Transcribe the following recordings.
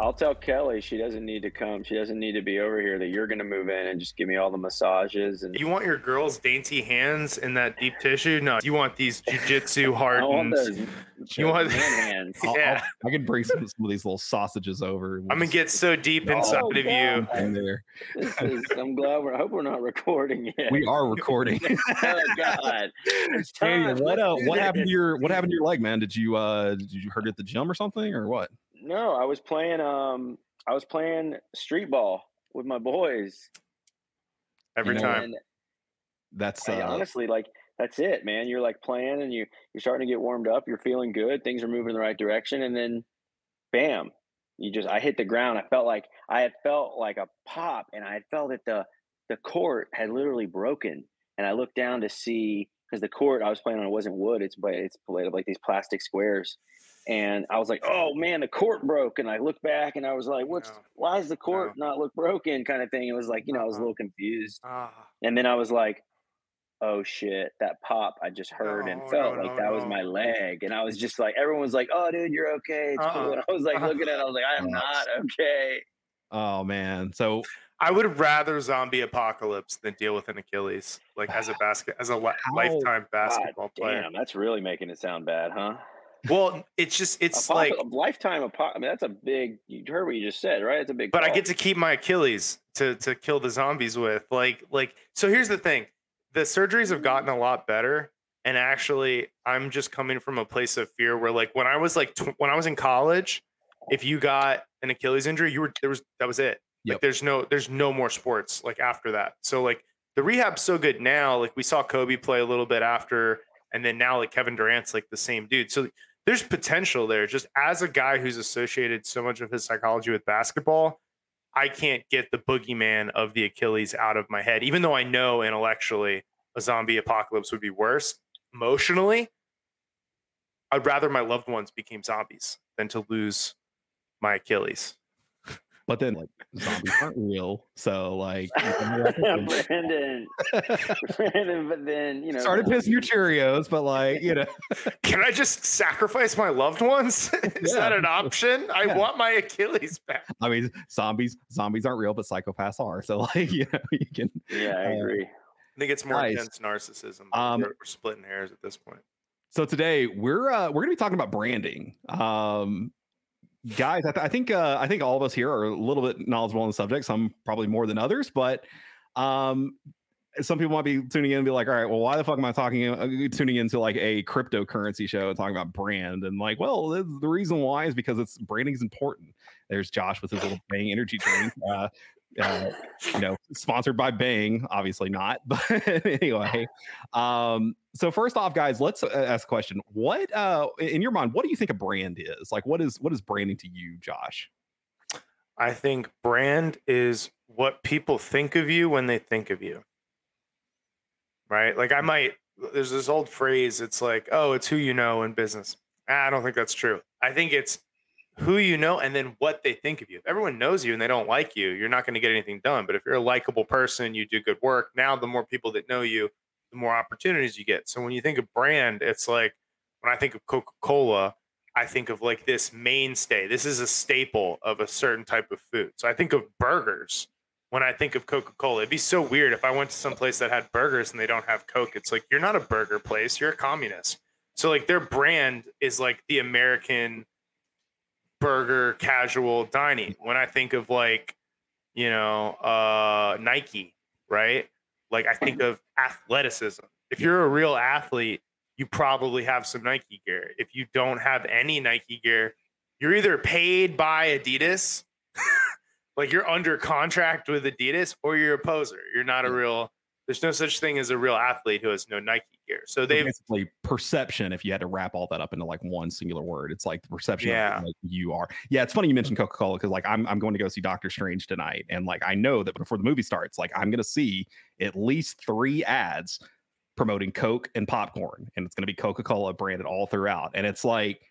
I'll tell Kelly she doesn't need to come. She doesn't need to be over here. That you're going to move in and just give me all the massages and You want your girl's dainty hands in that deep tissue? No, you want these jujitsu I want hardened. You want- man hands. I'll- Yeah. I'll- I can bring some, some of these little sausages over. we'll I'm gonna get so deep inside Oh, of you. God. in there. I'm glad we're. I hope we're not recording yet. We are recording. oh God! It's Daniel, time. what uh, what happened to your what happened to your leg, man? Did you uh did you hurt it at the gym or something or what? No, I was playing. Um, I was playing street ball with my boys. Every You know, time. That's uh, honestly, like that's it, man. You're like playing, and you you're starting to get warmed up. You're feeling good. Things are moving in the right direction, and then, bam! You just I hit the ground. I felt like I had felt like a pop, and I had felt that the the court had literally broken. And I looked down to see because the court I was playing on it wasn't wood. It's but it's made of like these plastic squares. And I was like, "Oh man, the court broke!" And I looked back, and I was like, "What's? No. Why is the court not look broken?" Kind of thing. It was like, you know, I was a Uh-uh. little confused. Ah, And then I was like, oh shit, that pop I just heard and felt no, like no, that was my leg. And I was just like, everyone was like, oh, dude, you're okay. It's cool. Uh-uh. And I was like, looking at it, I was like, I am Nuts. not okay. oh man. So I would rather zombie apocalypse than deal with an Achilles, like as a basket, as a li- How- lifetime God basketball player. damn, that's really making it sound bad, huh? Well, it's just it's Apoc- like, lifetime apo- I mean, that's a big, you heard what you just said, right? It's a big, but I get to keep my Achilles to to kill the zombies with. Like like so. Here's the thing: the surgeries have gotten a lot better, and actually, I'm just coming from a place of fear where, like, when I was like tw- when I was in college, if you got an Achilles injury, you were there was that was it. Like there's no there's no more sports like after that. So like the rehab's so good now. Like we saw Kobe play a little bit after, and then now like Kevin Durant's like the same dude. So there's potential there. Just as a guy who's associated so much of his psychology with basketball, I can't get the boogeyman of the Achilles out of my head, even though I know intellectually a zombie apocalypse would be worse. Emotionally, I'd rather my loved ones became zombies than to lose my Achilles. But then like zombies aren't real. So like Brandon, Brandon, but then, you know, started pissing your Cheerios, but like, you know, Can I just sacrifice my loved ones? Is that an option? I Yeah. want my Achilles back. I mean zombies zombies aren't real, but psychopaths are. So like, you know, you can yeah, I Uh, agree. I think it's more Nice. intense narcissism. Um, we're, we're splitting hairs at this point. So today we're uh, we're gonna be talking about branding. Um, guys, I, th- I think uh, I think all of us here are a little bit knowledgeable on the subject. Some probably more than others, but um, some people might be tuning in and be like, "All right, well, why the fuck am I talking uh, tuning into like a cryptocurrency show and talking about brand?" And like, well, the the reason why is because it's branding is important. There's Josh with his little Bang energy drink. Uh, uh, you know, sponsored by Bang, obviously not, but anyway. Um, so first off, guys, let's uh, ask a question. What, uh, in your mind, what do you think a brand is? Like, what is what is branding to you, Josh? I think brand is what people think of you when they think of you. Right? Like I might there's this old phrase it's like, "Oh, it's who you know in business." Ah, I don't think that's true. I think it's who you know and then what they think of you. If everyone knows you and they don't like you, you're not going to get anything done. But if you're a likable person, you do good work, now the more people that know you, the more opportunities you get. So when you think of brand, it's like when I think of Coca-Cola, I think of like this mainstay. This is a staple of a certain type of food. So I think of burgers when I think of Coca Cola. It'd be so weird if I went to some place that had burgers and they don't have Coke. It's like, you're not a burger place, you're a communist. So, like, their brand is like the American burger casual dining. When I think of like, you know, uh, Nike, right? Like, I think of athleticism. If you're a real athlete, you probably have some Nike gear. If you don't have any Nike gear, you're either paid by Adidas, like you're under contract with Adidas, or you're a poser. You're not a real. There's no such thing as a real athlete who has no Nike gear. So they've basically perception. If you had to wrap all that up into like one singular word, it's like the perception Yeah. of like you are. Yeah, it's funny you mentioned Coca Cola because like I'm I'm going to go see Doctor Strange tonight, and like I know that before the movie starts, like I'm going to see at least three ads promoting Coke and popcorn, and it's going to be Coca Cola branded all throughout, and it's like.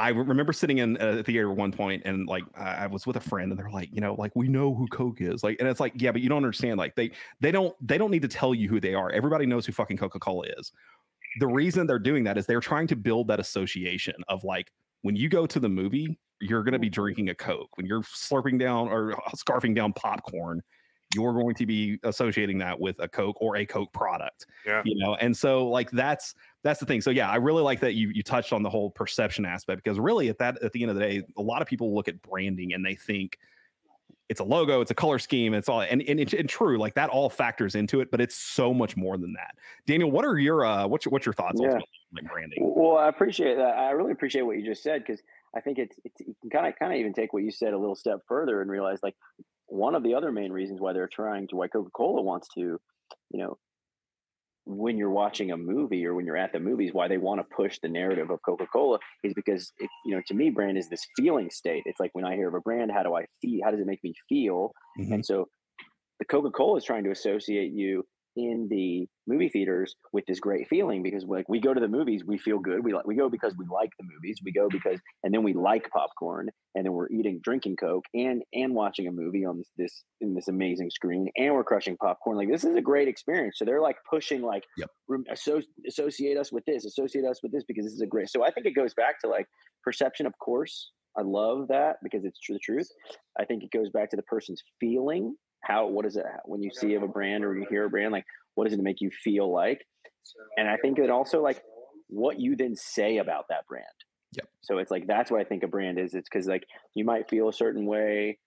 I remember sitting in uh, a theater at one point and like I was with a friend and they're like, you know, like we know who Coke is. Like, and it's like, yeah, but you don't understand. Like they they don't they don't need to tell you who they are. Everybody knows who fucking Coca-Cola is. The reason they're doing that is they're trying to build that association of like when you go to the movie, you're going to be mm-hmm. drinking a Coke. When you're slurping down or uh, scarfing down popcorn, you're going to be associating that with a Coke or a Coke product. Yeah. You know, and so like that's that's the thing. So yeah, I really like that you you touched on the whole perception aspect because really at that at the end of the day, a lot of people look at branding and they think it's a logo, it's a color scheme, it's all and and, it's and true, like that all factors into it, but it's so much more than that. Daniel, what are your uh what's your, what's your thoughts Yeah. on like branding? Well, I appreciate that. I really appreciate what you just said because I think it's, it's you can kind of kind of even take what you said a little step further and realize like one of the other main reasons why they're trying to why Coca Cola wants to, you know, when you're watching a movie or when you're at the movies, why they want to push the narrative of Coca Cola is because it, you know to me, brand is this feeling state. It's like when I hear of a brand, how do I feel? How does it make me feel? Mhm. And so the Coca Cola is trying to associate you in the movie theaters with this great feeling because like we go to the movies, we feel good. We like we go because we like the movies. We go because and then we like popcorn and then we're eating drinking Coke and and watching a movie on this this in this amazing screen and we're crushing popcorn. Like this is a great experience. So they're like pushing like Yep. rem- asso- associate us with this, associate us with this because this is a great. So I think it goes back to like perception, of course. I love that because it's tr- the truth. I think it goes back to the person's feeling. How what is it when you see of a brand or you hear a brand like what does it make you feel like? And I think it also like what you then say about that brand. Yep. So it's like that's what I think a brand is. It's because like you might feel a certain way,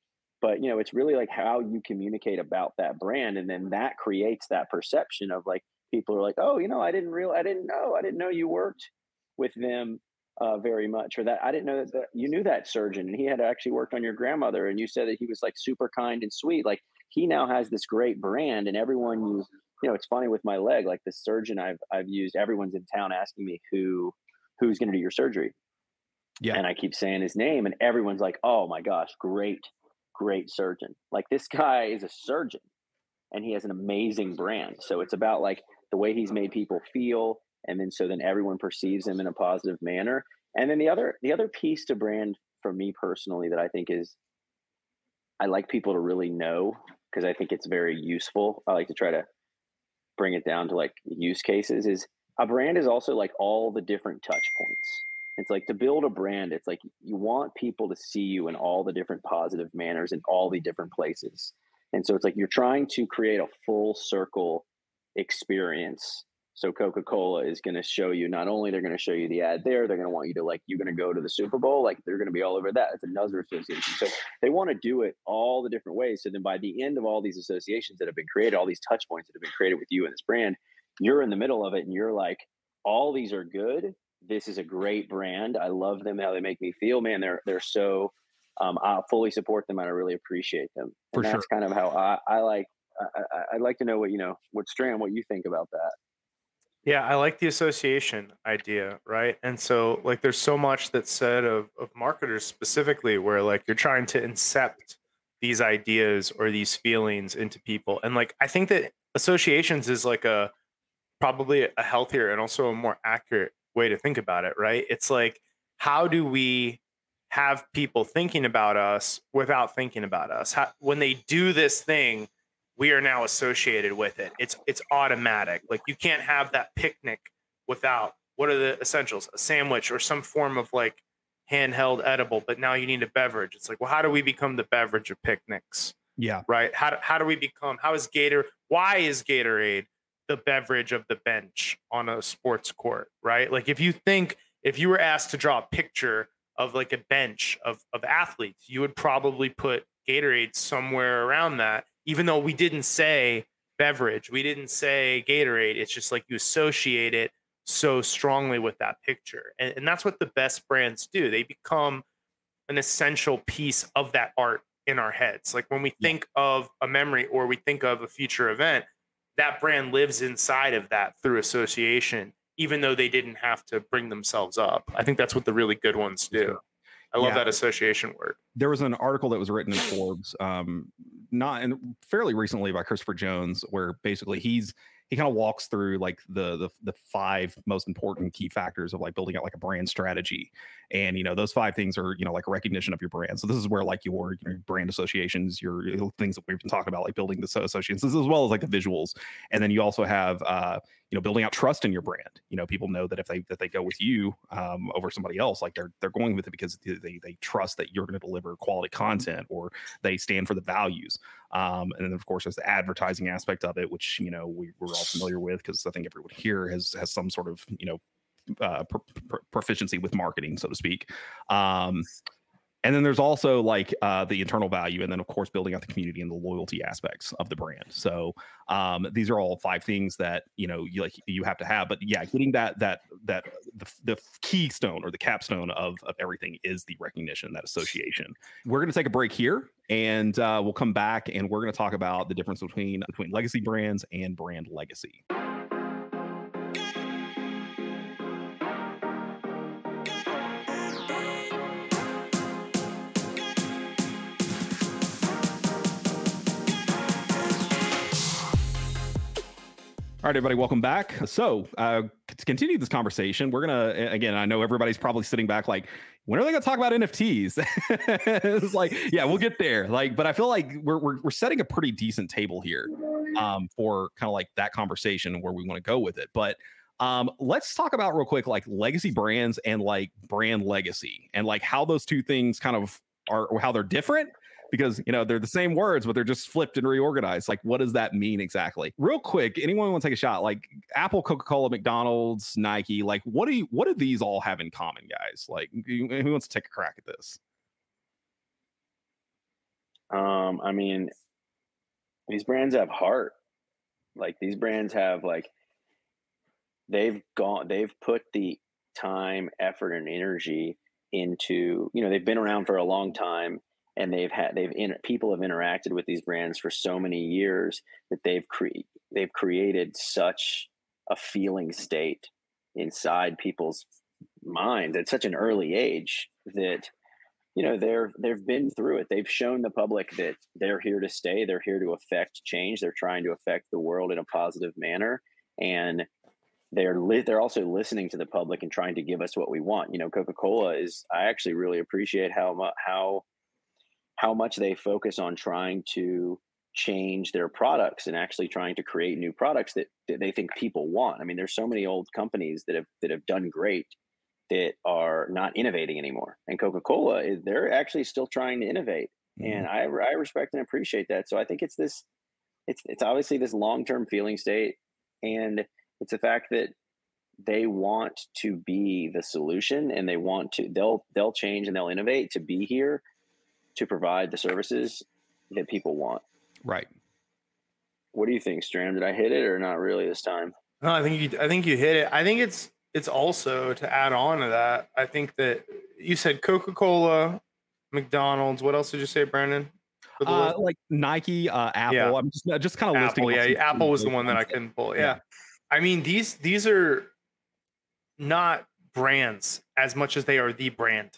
but you know it's really like how you communicate about that brand, and then that creates that perception of like people are like, oh, you know, I didn't real, I didn't know, I didn't know you worked with them uh, very much, or that I didn't know that, that you knew that surgeon and he had actually worked on your grandmother, and you said that he was like super kind and sweet. Like he now has this great brand, and everyone you you know, it's funny with my leg, like the surgeon I've I've used, everyone's in town asking me who who's going to do your surgery. Yeah. And I keep saying his name, and everyone's like, "Oh my gosh, great, great surgeon!" Like this guy is a surgeon, and he has an amazing brand. So it's about like the way he's made people feel, and then so then everyone perceives him in a positive manner. And then the other the other piece to brand for me personally that I think is I like people to really know because I think it's very useful. I like to try to bring it down to like use cases is a brand is also like all the different touch points. It's like to build a brand, it's like you want people to see you in all the different positive manners in all the different places. And so it's like you're trying to create a full circle experience. So Coca-Cola is going to show you not only they're going to show you the ad there, they're going to want you to like you're going to go to the Super Bowl, like they're going to be all over that. It's another association. So they want to do it all the different ways. So then by the end of all these associations that have been created, all these touch points that have been created with you and this brand, you're in the middle of it and you're like, all these are good. This is a great brand. I love them, how they make me feel. Man, they're they're so um, I fully support them and I really appreciate them. For And sure. that's kind of how I, I like I, I, I'd like to know what you know, what Strand, what you think about that. Yeah, I like the association idea, right? And so like there's so much that's said of of marketers specifically where like you're trying to incept these ideas or these feelings into people. And like I think that associations is like a probably a healthier and also a more accurate way to think about it, right? It's like how do we have people thinking about us without thinking about us? How, when they do this thing, we are now associated with it. It's it's automatic. Like you can't have that picnic without what are the essentials? A sandwich or some form of like handheld edible, but now you need a beverage. It's like, well, how do we become the beverage of picnics? Yeah. Right? How do, how do we become how is Gator why is Gatorade the beverage of the bench on a sports court, right? Like if you think if you were asked to draw a picture of like a bench of of athletes, you would probably put Gatorade somewhere around that, even though we didn't say beverage, we didn't say Gatorade. It's just like you associate it so strongly with that picture. And, and that's what the best brands do. They become an essential piece of that art in our heads. Like when we think of a memory or we think of a future event, that brand lives inside of that through association, even though they didn't have to bring themselves up. I think that's what the really good ones do. I love Yeah. that association word. there was an article that was written in Forbes, um, not and fairly recently by Christopher Jones, where basically he's he kind of walks through like the, the the five most important key factors of like building out like a brand strategy, and you know those five things are you know like recognition of your brand. So this is where like your, your brand associations your, your things that we've been talking about like building the associations as well as like the visuals. And then you also have uh you know building out trust in your brand. You know people know that if they that they go with you um, over somebody else like they're they're going with it because they they trust that you're going to deliver quality content or they stand for the values. Um, and then of course there's the advertising aspect of it which you know we, we're all familiar with because i think everyone here has has some sort of you know uh, proficiency with marketing, so to speak. Um, and then there's also like uh, the internal value, and then of course building out the community and the loyalty aspects of the brand. So um, these are all five things that you know you like you have to have. But yeah, getting that that that the, the keystone or the capstone of of everything is the recognition, that association. We're to take a break here, and uh, we'll come back and we're to talk about the difference between between legacy brands and brand legacy. All right, everybody, welcome back. So, uh, to continue this conversation, we're gonna again. I know everybody's probably sitting back like, when are they gonna talk about NFTs? it's like, yeah, we'll get there. Like, but I feel like we're we're, we're setting a pretty decent table here um, for kind of like that conversation where we want to go with it. But um, let's talk about real quick like legacy brands and like brand legacy and like how those two things kind of are how they're different because you know they're the same words, but they're just flipped and reorganized. Like, what does that mean exactly? Real quick, anyone want to take a shot? Like Apple, Coca Cola, McDonald's, Nike. Like, what do you? What do these all have in common, guys? Like, who wants to take a crack at this? Um, I mean, these brands have heart. Like these brands have like they've gone they've put the time, effort, and energy into you know they've been around for a long time and they've had they've in, people have interacted with these brands for so many years that they've cre- they've created such a feeling state inside people's minds at such an early age that you know they're they've been through it. They've shown the public that they're here to stay. They're here to affect change. They're trying to affect the world in a positive manner. And they're li- they're also listening to the public and trying to give us what we want. You know coca-cola is i actually really appreciate how how how much they focus on trying to change their products and actually trying to create new products that, that they think people want. I mean, there's so many old companies that have that have done great that are not innovating anymore. And Coca-Cola they're actually still trying to innovate. Mm-hmm. And I I respect and appreciate that. So I think it's this it's it's obviously this long-term feeling state and it's the fact that they want to be the solution and they want to they'll they'll change and they'll innovate to be here to provide the services that people want. Right. What do you think, Stram? Did I hit it or not really this time? No, I think you I think you hit it. I think it's it's also to add on to that. I think that you said Coca-Cola, McDonald's. What else did you say, Brandon? Uh, like Nike, uh, Apple. Yeah. I'm just just kind of Apple. Yeah, Apple was the one that I couldn't pull. Yeah. yeah. I mean these these are not brands as much as they are the brand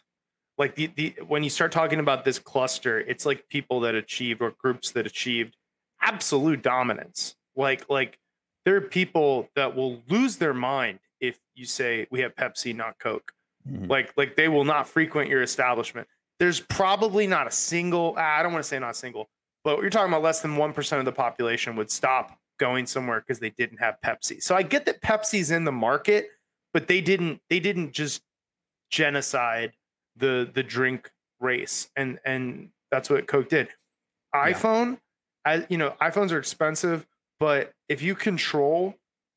like the, the when you start talking about this cluster it's like people that achieved or groups that achieved absolute dominance. Like like there are people that will lose their mind if you say we have pepsi not coke. Mm-hmm. like like they will not frequent your establishment. There's probably not a single i don't want to say not single but you're talking about less than 1% of the population would stop going somewhere because they didn't have pepsi. So i get that pepsi's in the market but they didn't they didn't just genocide the the drink race and and that's what coke did. Iphone I, you know iphones are expensive but if you control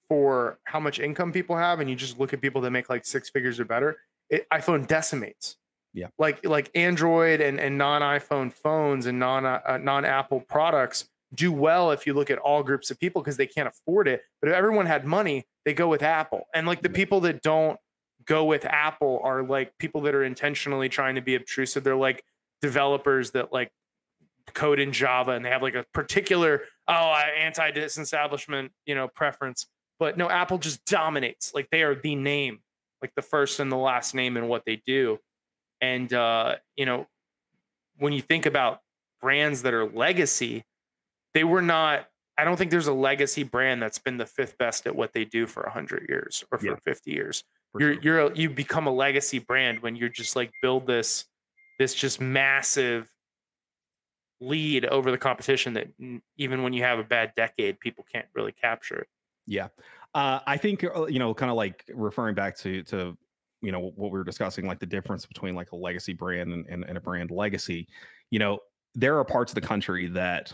for how much income people have and you just look at people that make like six figures or better it, iphone decimates. Yeah. Like like android and and non-iphone phones and non uh, non-apple products do well if you look at all groups of people because they can't afford it. But if everyone had money they go with apple. And like the people that don't go with Apple are like people that are intentionally trying to be obtrusive. They're like developers that like code in Java and they have like a particular oh anti disestablishment you know preference. But no, Apple just dominates. Like they are the name, like the first and the last name in what they do. And uh, you know, when you think about brands that are legacy, they were not. I don't think there's a legacy brand that's been the fifth best at what they do for 100 years or for yeah. 50 years you're sure. you're a, you become a legacy brand when you're just like build this this just massive lead over the competition that even when you have a bad decade people can't really capture Yeah. Uh, I think uh, you know, kind of like referring back to to you know what we were discussing, like the difference between like a legacy brand and, and, and a brand legacy. You know, there are parts of the country that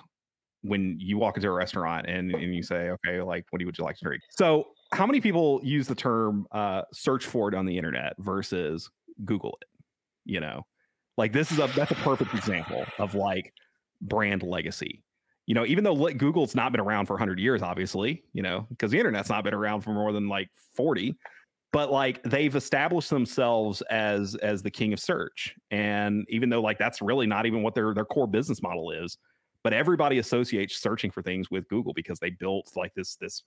when you walk into a restaurant and, and you say, okay, like what do you would you like to drink? So how many people use the term uh, search for it on the internet versus Google it? You know, like this is a that's a perfect example of like brand legacy you know, even though Google's not been around for 100 years, obviously, you know, because the internet's not been around for more than like 40, but like they've established themselves as as the king of search. And even though like that's really not even what their their core business model is, but everybody associates searching for things with Google because they built like this this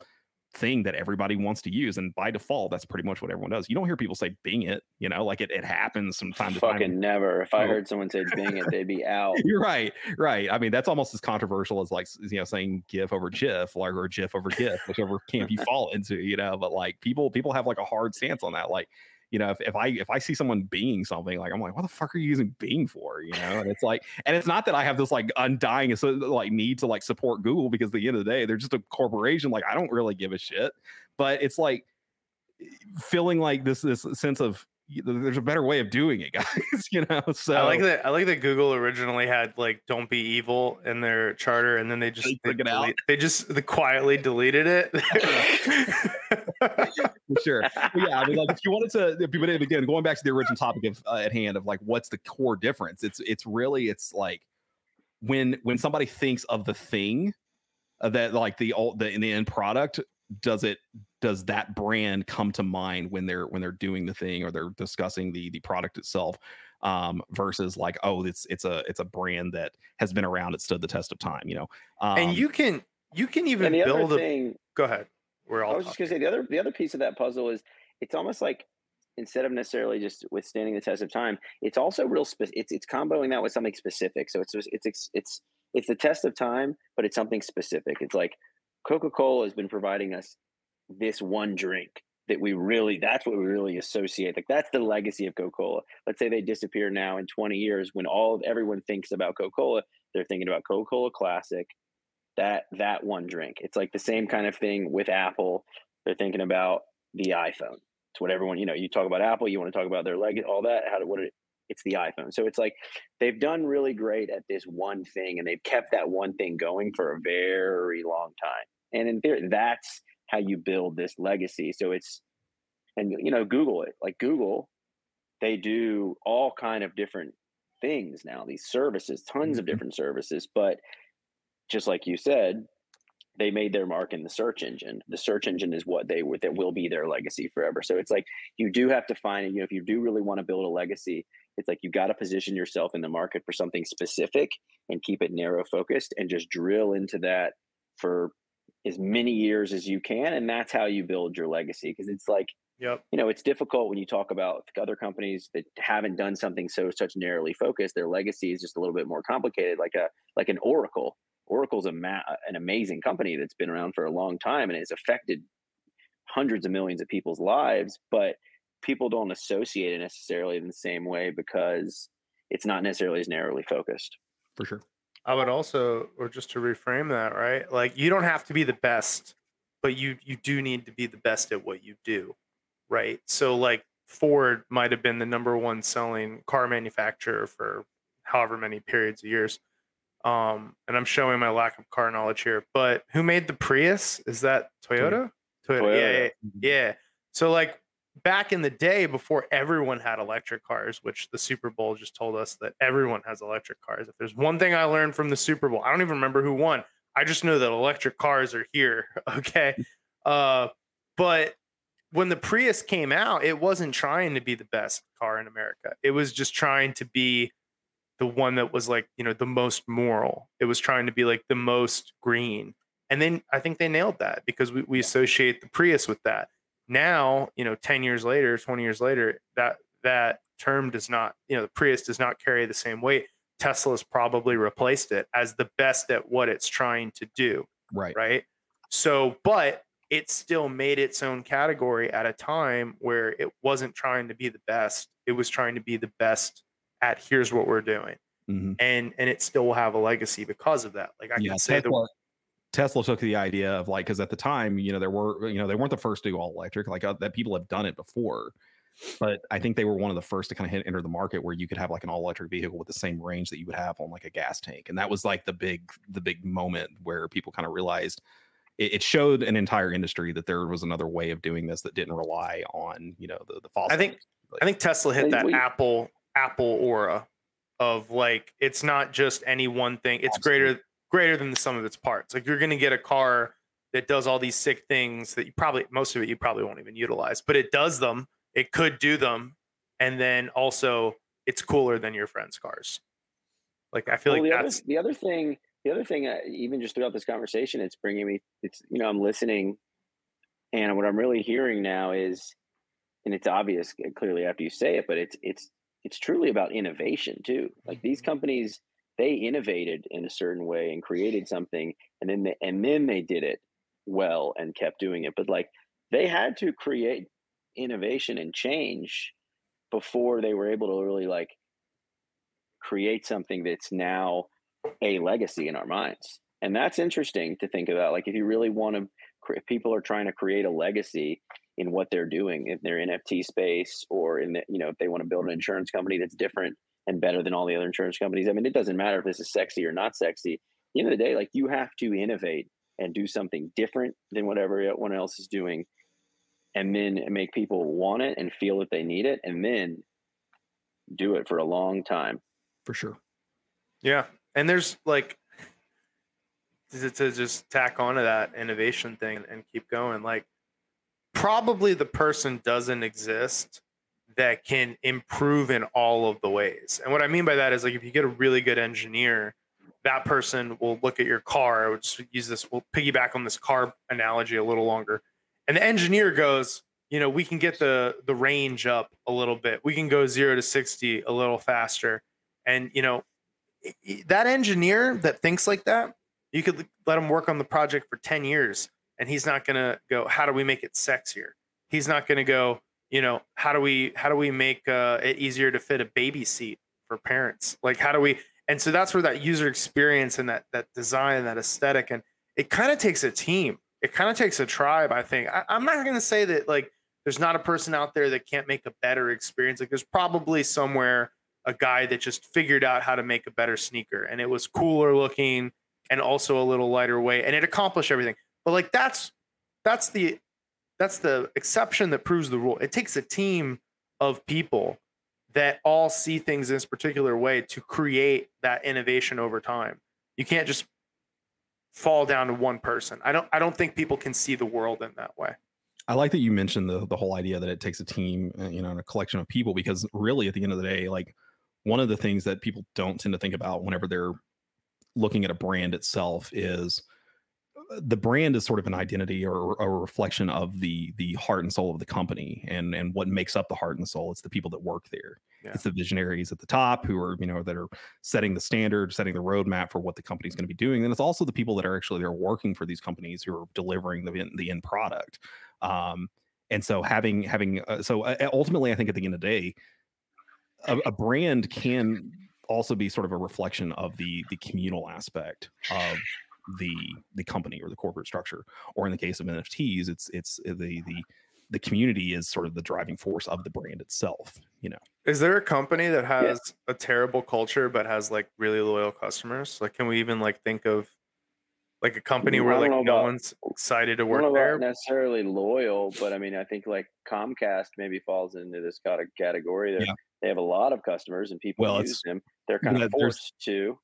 thing that everybody wants to use. And by default, that's pretty much what everyone does. You don't hear people say Bing it, you know, like it, it happens from time to time. Fucking never. If I Oh. heard someone say Bing it, they'd be out. You're right, right. I mean, that's almost as controversial as like you know saying GIF over GIF, like or GIF over GIF, whichever camp you fall into, you know. But like people, people have like a hard stance on that. Like, you know, if, if I if I see someone being something, like I'm like, what the fuck are you using Bing for? You know, and it's like, and it's not that I have this like undying like need to like support Google because at the end of the day, they're just a corporation. Like I don't really give a shit, but it's like feeling like this this sense of there's a better way of doing it, guys. You know, so i like that i like that google originally had like don't be evil in their charter and then they just They they, took out. delete- they just they quietly deleted it for sure. But yeah, I mean, like if you wanted to, if you, but again, going back to the original topic of uh, at hand of like what's the core difference? It's it's really it's like when when somebody thinks of the thing uh, that like the ult the, in the end product, does it does that brand come to mind when they're when they're doing the thing or they're discussing the the product itself? Um, versus like, oh, it's it's a it's a brand that has been around, it stood the test of time, you know. Um, and you can you can even the build other a go ahead we're all I was just gonna say the other the other piece of that puzzle is it's almost like instead of necessarily just withstanding the test of time, it's also real. Spe- it's it's comboing that with something specific. So it's just- it's it's it's it's the test of time, but it's something specific. It's like Coca Cola has been providing us this one drink that we really that's what we really associate. Like that's the legacy of Coca Cola. Let's say they disappear now in 20 years when all everyone thinks about Coca Cola, they're thinking about Coca Cola Classic, that that one drink. It's like the same kind of thing with Apple. They're thinking about the iPhone. It's what everyone, you know, you talk about Apple, you want to talk about their leg, all that, how to what it it's the iPhone. So it's like they've done really great at this one thing and they've kept that one thing going for a very long time. And in theory, that's how you build this legacy. So it's and you know, Google it. Like Google, they do all kind of different things now, these services, tons of Mhm. different services, but just like you said, they made their mark in the search engine. The search engine is what they that will be their legacy forever. So it's like you do have to find, it, you know, if you do really want to build a legacy, it's like you got to position yourself in the market for something specific and keep it narrow focused and just drill into that for as many years as you can. And that's how you build your legacy. Cause it's like, yep you know, it's difficult when you talk about other companies that haven't done something so such narrowly focused. Their legacy is just a little bit more complicated, like a like an Oracle. Oracle's a ma- an amazing company that's been around for a long time and has affected hundreds of millions of people's lives, but people don't associate it necessarily in the same way because it's not necessarily as narrowly focused. for sure. I would also, or just to reframe that, right? Like you don't have to be the best, but you you do need to be the best at what you do, right? So like Ford might have been the number one selling car manufacturer for however many periods of years. Um, and I'm showing my lack of car knowledge here, but who made the Prius? Is that Toyota? Toyota. Yeah, yeah, yeah. So like back in the day before everyone had electric cars, which the Super Bowl just told us that everyone has electric cars. If there's one thing I learned from the Super Bowl, I don't even remember who won. I just know that electric cars are here. Okay. Uh, but when the Prius came out, it wasn't trying to be the best car in America. It was just trying to be the one that was like, you know, the most moral. It was trying to be like the most green. And then I think they nailed that because we, we associate the Prius with that now you know 10 years later 20 years later that that term does not you know the prius does not carry the same weight tesla's probably replaced it as the best at what it's trying to do Right. right so but it still made its own category at a time where it wasn't trying to be the best. It was trying to be the best at here's what we're doing. Mhm. And and it still will have a legacy because of that. Like I yeah, can say the Tesla, Tesla took the idea of like because at the time, you know, there were you know they weren't the first to go all electric. Like uh, that people have done it before, but I think they were one of the first to kind of hit, enter the market where you could have like an all electric vehicle with the same range that you would have on like a gas tank, and that was like the big the big moment where people kind of realized it, it showed an entire industry that there was another way of doing this that didn't rely on you know the the fossil. I think I think Tesla hit that we- Apple Apple aura of like it's not just any one thing. It's greater greater than the sum of its parts. Like you're going to get a car that does all these sick things that you probably most of it you probably won't even utilize, but it does them. It could do them, and then also it's cooler than your friends' cars. Like I feel well, like the that's other the other thing the other thing uh, even just throughout this conversation it's bringing me it's you know i'm listening and what i'm really hearing now is and it's obvious uh, clearly after you say it but it's it's it's truly about innovation too like these companies they innovated in a certain way and created something and then they, and then they did it well and kept doing it but like they had to create innovation and change before they were able to really like create something that's now a legacy in our minds and that's interesting to think about like if you really want to if people are trying to create a legacy in what they're doing if they're in their nft space or in the you know if they want to build an insurance company that's different and better than all the other insurance companies i mean it doesn't matter if this is sexy or not sexy at the end of the day like you have to innovate and do something different than what everyone else is doing and then make people want it and feel that they need it and then do it for a long time for sure. Yeah, and there's like to, to just tack onto that innovation thing and keep going. Like, probably the person doesn't exist that can improve in all of the ways. And what I mean by that is like if you get a really good engineer, that person will look at your car. I would just use this. We'll piggyback on this car analogy a little longer. And the engineer goes, you know, we can get the the range up a little bit. We can go zero to sixty a little faster. And you know, that engineer that thinks like that, you could let him work on the project for 10 years and he's not to go how do we make it sexier he's not to go you know how do we how do we make uh, it easier to fit a baby seat for parents? Like how do we and so that's where that user experience and that that design and that aesthetic and it kind of takes a team. It kind of takes a tribe i think. I, i'm not going to say that like there's not a person out there that can't make a better experience. Like there's probably somewhere a guy that just figured out how to make a better sneaker and it was cooler looking and also a little lighter weight and it accomplished everything. But like that's that's the that's the exception that proves the rule. It takes a team of people that all see things in this particular way to create that innovation over time. You can't just fall down to one person. I don't i don't think people can see the world in that way. I like that you mentioned the the whole idea that it takes a team, uh, you know, and a collection of people because really at the end of the day, like one of the things that people don't tend to think about whenever they're looking at a brand itself is the brand is sort of an identity or a reflection of the the heart and soul of the company and and what makes up the heart and soul. It's the people that work there. Yeah. it's the visionaries at the top who are you know that are setting the standard setting the roadmap for what the company's going to be doing. And it's also the people that are actually there working for these companies who are delivering the end, the end product. Um and so having having uh, so uh, ultimately i think at the end of the day a, a brand can also be sort of a reflection of the the communal aspect of the the company or the corporate structure or in the case of nfts it's it's uh, the the the community is sort of the driving force of the brand itself you know Is there a company that has a terrible culture but has like really loyal customers? Like, can we even like think of like a company where like know no about- one's excited to work don't there? about necessarily loyal, but I mean, I think like Comcast maybe falls into this kind of category. They're, Yeah. They have a lot of customers and people Well, use them. They're kind Yeah, of forced to.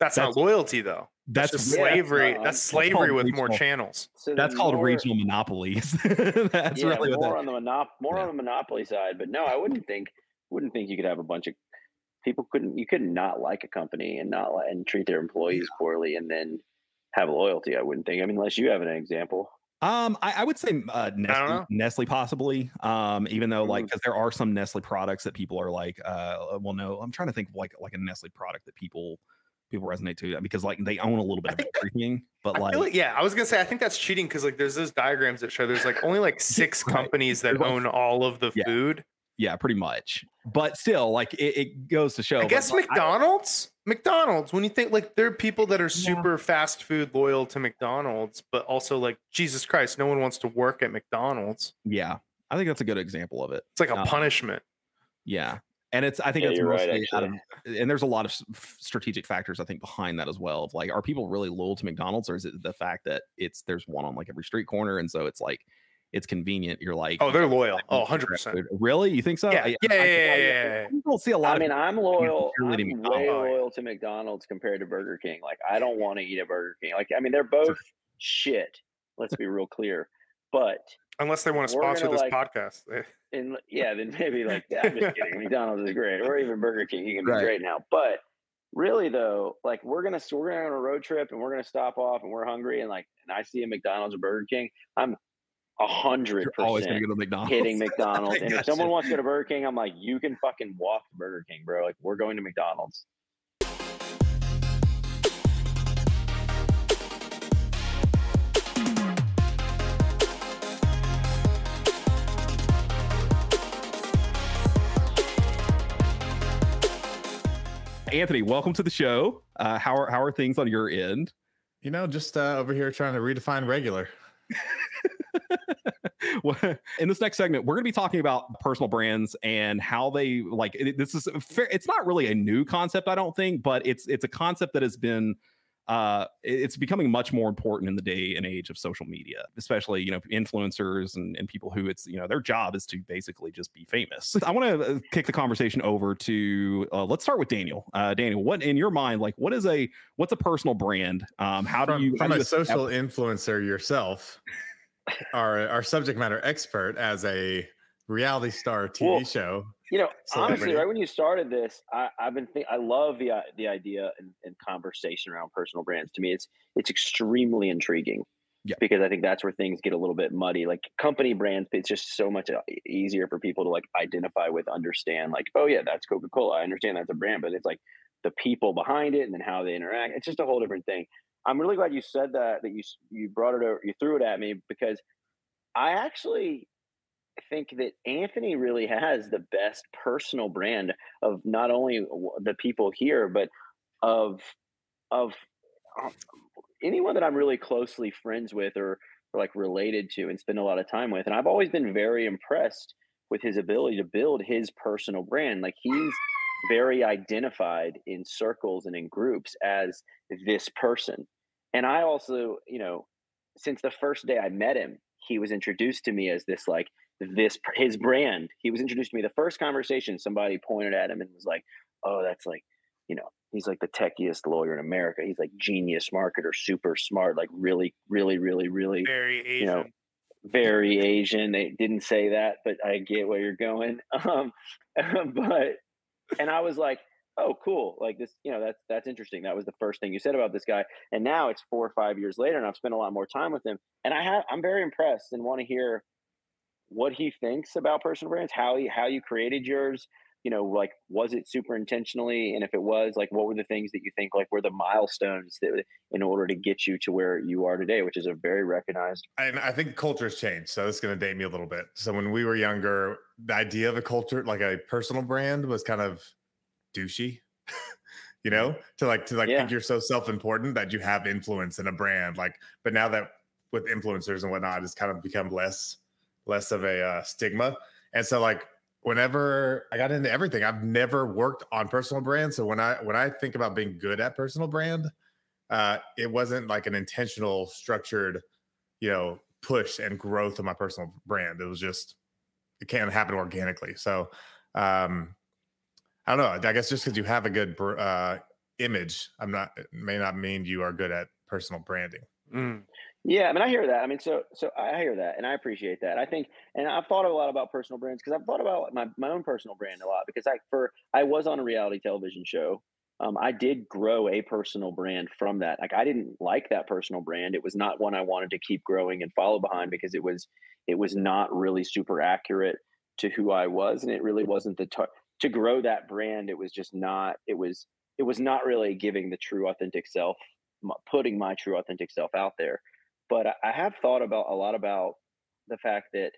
That's, That's- not loyalty though. That's, that's just Yeah, slavery. no, that's that's slavery called with more channels. So that's called more- regional monopolies that's yeah, really more that, on the monop- more Yeah. on the monopoly side. But no, I wouldn't think wouldn't think you could have a bunch of people couldn't you could not like a company and not li- and treat their employees poorly and then have loyalty. I wouldn't think. I mean, unless you have an example. Um, I, I would say uh, Nestle, know. Nestle possibly. Um, even though like because there are some Nestle products that people are like, uh, well, no, I'm trying to think of like like a Nestle product that people people resonate to that because like they own a little bit of King, but like, like yeah, I was gonna say I think that's cheating because like there's those diagrams that show there's like only like six Right. companies that There's, like- own all of the Yeah. food. yeah, pretty much. But still, like it, it goes to show. I but, guess like, McDonald's. McDonald's. When you think like there are people that are super fast food loyal to McDonald's, but also like Jesus Christ, no one wants to work at McDonald's. yeah, I think that's a good example of it. It's like a Um, punishment. Yeah. And it's, I think Yeah, it's you're right, mostly out of, and there's a lot of strategic factors, I think, behind that as well. Of like, are people really loyal to McDonald's or is it the fact that it's, there's one on like every street corner. And so it's like, it's convenient. You're like, Oh, they're loyal. I Oh, 100 percent. Really? You think so? Yeah, I- yeah, I- yeah, I- yeah, yeah. You don't see a lot I mean, I'm loyal. I'm way loyal to McDonald's compared to Burger King. Like, I don't want to eat at Burger King. Like, I mean, they're both shit. Let's be real clear. But Unless they want to sponsor this like- podcast. In yeah, then maybe like yeah, I'm just kidding. McDonald's is great, or even Burger King. You can be Right. great now. But really though, like we're gonna so we're gonna on a road trip and we're gonna stop off and we're hungry and like and I see a McDonald's or Burger King, I'm a hundred You're always going percent to go to McDonald's. hitting McDonald's. and if Gotcha. someone wants to go to Burger King, I'm like, you can fucking walk to Burger King, bro. Like we're going to McDonald's. Anthony, welcome to the show. Uh, how are how are things on your end? You know, just uh, over here trying to redefine regular. Well, in this next segment, we're going to be talking about personal brands and how they like. It, this is fair, it's not really a new concept, I don't think, but it's it's a concept that has been uh it's becoming much more important in the day and age of social media especially you know influencers and, and people who it's you know their job is to basically just be famous. I want to kick the conversation over to uh, let's start with daniel. Uh daniel what in your mind like what is a what's a personal brand? Um how from, do you from a social influencer yourself, our our subject matter expert as a reality star TV Well, show. You know, honestly, right when you started this, I, I've been think I love the the idea and, and conversation around personal brands. To me, it's it's extremely intriguing. Yeah. Because I think that's where things get a little bit muddy. Like company brands, it's just so much uh, easier for people to like identify with, understand. Like, oh yeah, that's Coca Cola. I understand that's a brand, but it's like the people behind it and then how they interact. It's just a whole different thing. I'm really glad you said that. That you you brought it over, you threw it at me because I actually think that Anthony really has the best personal brand of not only the people here, but of of uh, anyone that I'm really closely friends with or, or like related to and spend a lot of time with. And I've always been very impressed with his ability to build his personal brand. Like he's very identified in circles and in groups as this person. And I also, you know, since the first day I met him, he was introduced to me as this like this his brand. He was introduced to me the first conversation. Somebody pointed at him and was like, "Oh, that's like, you know, he's like the techiest lawyer in America. He's like genius marketer, super smart, like really, really, really, really Very Asian. you know, very Asian. They didn't say that, but I get where you're going. Um, but and I was like, oh, cool. Like this, you know, that's that's interesting. That was the first thing you said about this guy. And now it's four or five years later, and I've spent a lot more time with him. And I have I'm very impressed and want to hear what he thinks about personal brands, how he how you created yours. You know, like was it super intentionally? And if it was, like what were the things that you think like were the milestones that in order to get you to where you are today, which is a very recognized And I think culture's changed. So this is going to date me a little bit. So when we were younger, the idea of a culture, like a personal brand, was kind of douchey. you know, mm-hmm. to like to like Yeah. think you're so self-important that you have influence in a brand. Like, but now that with influencers and whatnot, it's kind of become less less of a uh, stigma. And so like whenever I got into everything, I've never worked on personal brand. So when I when I think about being good at personal brand, uh, it wasn't like an intentional, structured, you know, push and growth of my personal brand. It was just it can't happen organically. So um, I don't know. I guess just because you have a good uh, image, I'm not may not mean you are good at personal branding. Mm. Yeah, I mean, I hear that. I mean, so so I hear that, and I appreciate that. I think, and I've thought a lot about personal brands because I've thought about my, my own personal brand a lot because I for I was on a reality television show. Um, I did grow a personal brand from that. Like I didn't like that personal brand. It was not one I wanted to keep growing and follow behind because it was it was not really super accurate to who I was, and it really wasn't the tar- to grow that brand. It was just not. It was it was not really giving the true authentic self, putting my true authentic self out there. But I have thought about a lot about the fact that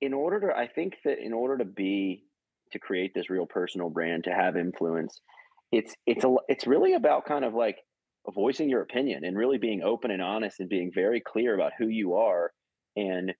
in order to, I think that in order to be to create this real personal brand, to have influence, it's it's a it's really about kind of like voicing your opinion and really being open and honest and being very clear about who you are and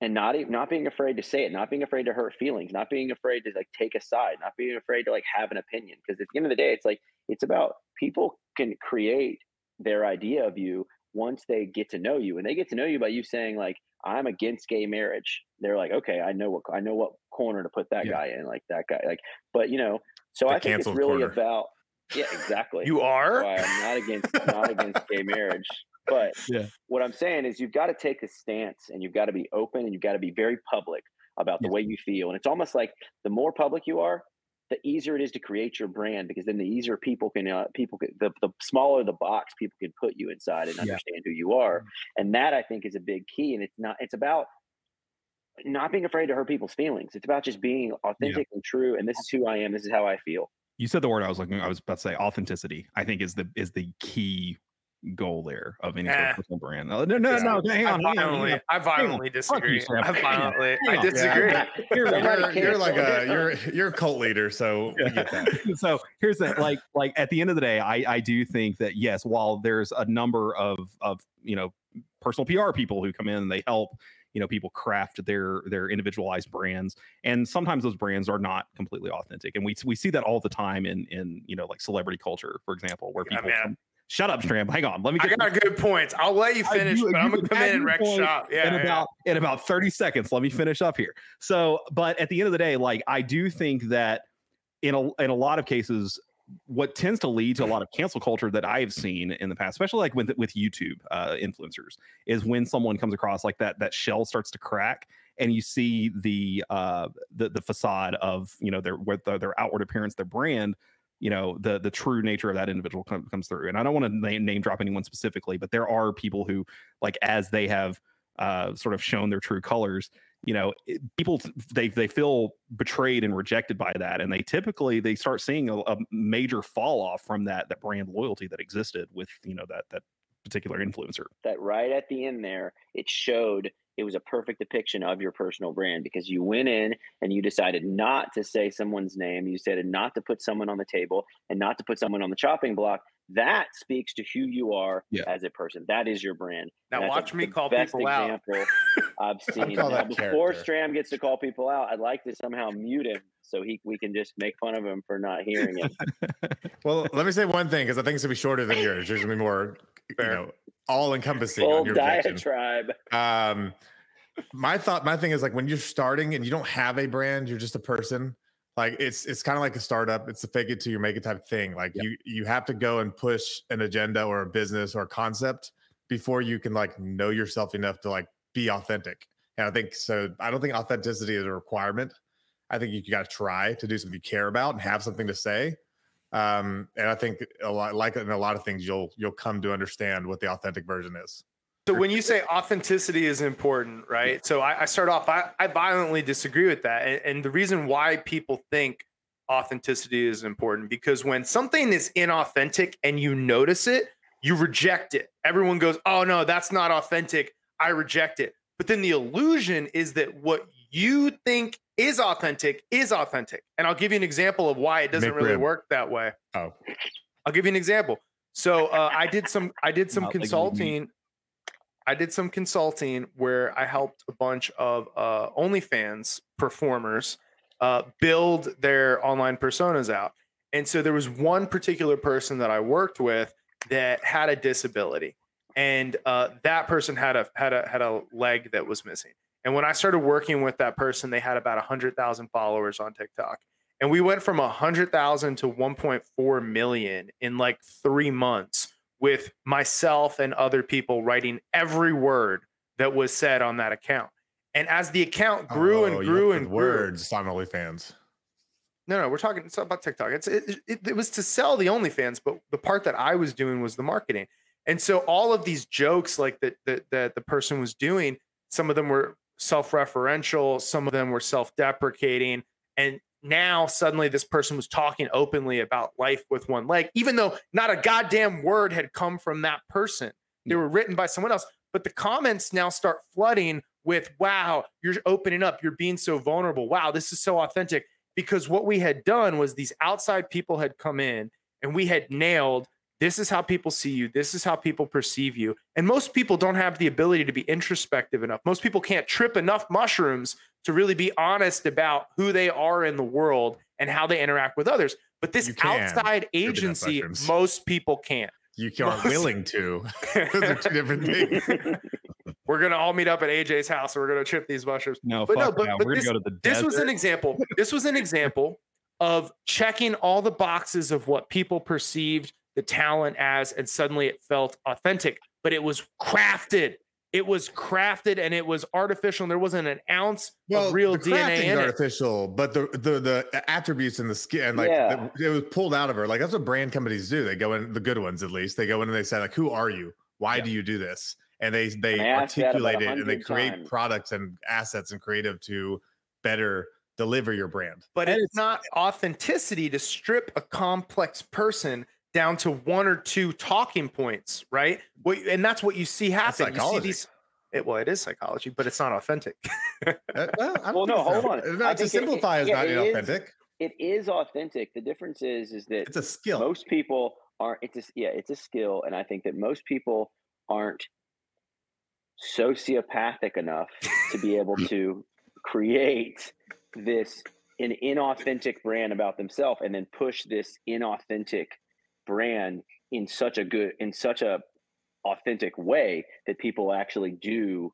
and not not being afraid to say it, not being afraid to hurt feelings, not being afraid to like take a side, not being afraid to like have an opinion. Because at the end of the day, it's like it's about people can create their idea of you once they get to know you, and they get to know you by you saying like I'm against gay marriage. They're like, okay, I know what I know what corner to put that yeah. guy in, like that guy, like. But you know, so the I think it's really corner. about yeah, exactly. You are. I'm not against not against gay marriage. But yeah. what I'm saying is you've got to take a stance and you've got to be open and you've got to be very public about the yeah. way you feel. And it's almost like the more public you are, the easier it is to create your brand because then the easier people can uh, people can, the, the smaller the box people can put you inside and understand yeah. who you are. Mm-hmm. And that I think is a big key. And it's not it's about not being afraid to hurt people's feelings. It's about just being authentic yeah. and true. And this is who I am. This is how I feel. You said the word I was looking. I was about to say authenticity. I think is the is the key goal there of any sort of eh. personal brand. No, no, no, no hang on. I violently, I violently disagree. I violently, I disagree. Yeah, you're, you're, you're, like a you're you're a cult leader, so we get that. so here's the like like at the end of the day, I I do think that yes, while there's a number of of you know personal PR people who come in and they help you know people craft their their individualized brands and sometimes those brands are not completely authentic and we we see that all the time in in you know like celebrity culture for example where people yeah, Shut up, Stram. Hang on. Let me. Get I got good points. I'll let you finish, do, but I'm gonna come in and wreck shop. Yeah, in yeah. about in about 30 seconds. Let me finish up here. So, but at the end of the day, like I do think that in a in a lot of cases, what tends to lead to a lot of cancel culture that I've seen in the past, especially like with with YouTube uh, influencers, is when someone comes across like that that shell starts to crack, and you see the uh, the the facade of you know their their, their outward appearance, their brand you know the the true nature of that individual com- comes through. And i don't want to name, name drop anyone specifically but there are people who like as they have uh, sort of shown their true colors you know people they they feel betrayed and rejected by that. And they typically they start seeing a, a, major fall off from that that brand loyalty that existed with you know that that particular influencer that right at the end there it showed it was a perfect depiction of your personal brand because you went in and you decided not to say someone's name. You decided not to put someone on the table and not to put someone on the chopping block. That speaks to who you are yeah. as a person. That is your brand. Now watch me call people out. I've seen. now, before Stram gets to call people out, I'd like to somehow mute him so he we can just make fun of him for not hearing it. well, let me say one thing because I think it's gonna be shorter than yours. Yours gonna be more, Fair. you know, all encompassing on your diatribe. Um, my thought, my thing is like when you're starting and you don't have a brand, you're just a person. Like it's it's kind of like a startup. It's a fake it till you make it type thing. Like yep. you you have to go and push an agenda or a business or a concept before you can like know yourself enough to like be authentic. And I think so. I don't think authenticity is a requirement. I think you got to try to do something you care about and have something to say. Um, and I think a lot, like in a lot of things, you'll you'll come to understand what the authentic version is. So when you say authenticity is important, right? So I, I start off, I, I violently disagree with that, and, and the reason why people think authenticity is important because when something is inauthentic and you notice it, you reject it. Everyone goes, "Oh no, that's not authentic. I reject it." But then the illusion is that what you think is authentic is authentic. And I'll give you an example of why it doesn't really work that way. Oh. I'll give you an example. So uh, I did some I did some consulting. I did some consulting where I helped a bunch of uh, OnlyFans performers uh, build their online personas out. And so there was one particular person that I worked with that had a disability, and uh, that person had a had a had a leg that was missing. And when I started working with that person, they had about 100,000 followers on TikTok. And we went from 100,000 to 1.4 million in like three months with myself and other people writing every word that was said on that account. And as the account grew oh, and grew and grew, words on OnlyFans. No, no, we're talking. It's not about TikTok. It's it, it, it was to sell the OnlyFans, but the part that I was doing was the marketing. And so all of these jokes, like that that that the person was doing, some of them were self-referential some of them were self-deprecating and now suddenly this person was talking openly about life with one leg, even though not a goddamn word had come from that person. They were written by someone else. But the comments now start flooding with, wow, you're opening up. You're being so vulnerable. Wow, this is so authentic. Because what we had done was these outside people had come in and we had nailed this is how people see you. This is how people perceive you. And most people don't have the ability to be introspective enough. Most people can't trip enough mushrooms to really be honest about who they are in the world and how they interact with others. But this outside agency, most people can't. You aren't Most- willing to. Those are two different things. we're gonna all meet up at AJ's house and we're gonna trip these mushrooms. No, But no, fuck but- but We're this- gonna go to the This was an example. This was an example of checking all the boxes of what people perceived the talent as, and suddenly it felt authentic. But it was crafted. It was crafted and it was artificial. And there wasn't an ounce of real the DNA crafting's in it. artificial, but the, the the attributes and the skin, like Yeah. the- it was pulled out of her. Like that's what brand companies do. They go in the good ones, at least. They go in and they say, like, "Who are you? Why Yeah. do you do this?" And they they And I asked that about articulate it and they create times. products and assets and creative to better deliver your brand. but And it's not authenticity to strip a complex person down to one or two talking points, right? What, and that's what you see happen. You see psychology. these. It, well, it is psychology, but it's not authentic. Uh, well, I don't Well, no, think so. hold on. No, to think it- simplify it- is yeah, not it is- inauthentic. it is authentic. The difference is is that It's a skill. most people aren't it's a, yeah it's a skill and i think that most people aren't sociopathic enough to be able to create this an inauthentic brand about themselves and then push this inauthentic brand in such a good in such a authentic way that people actually do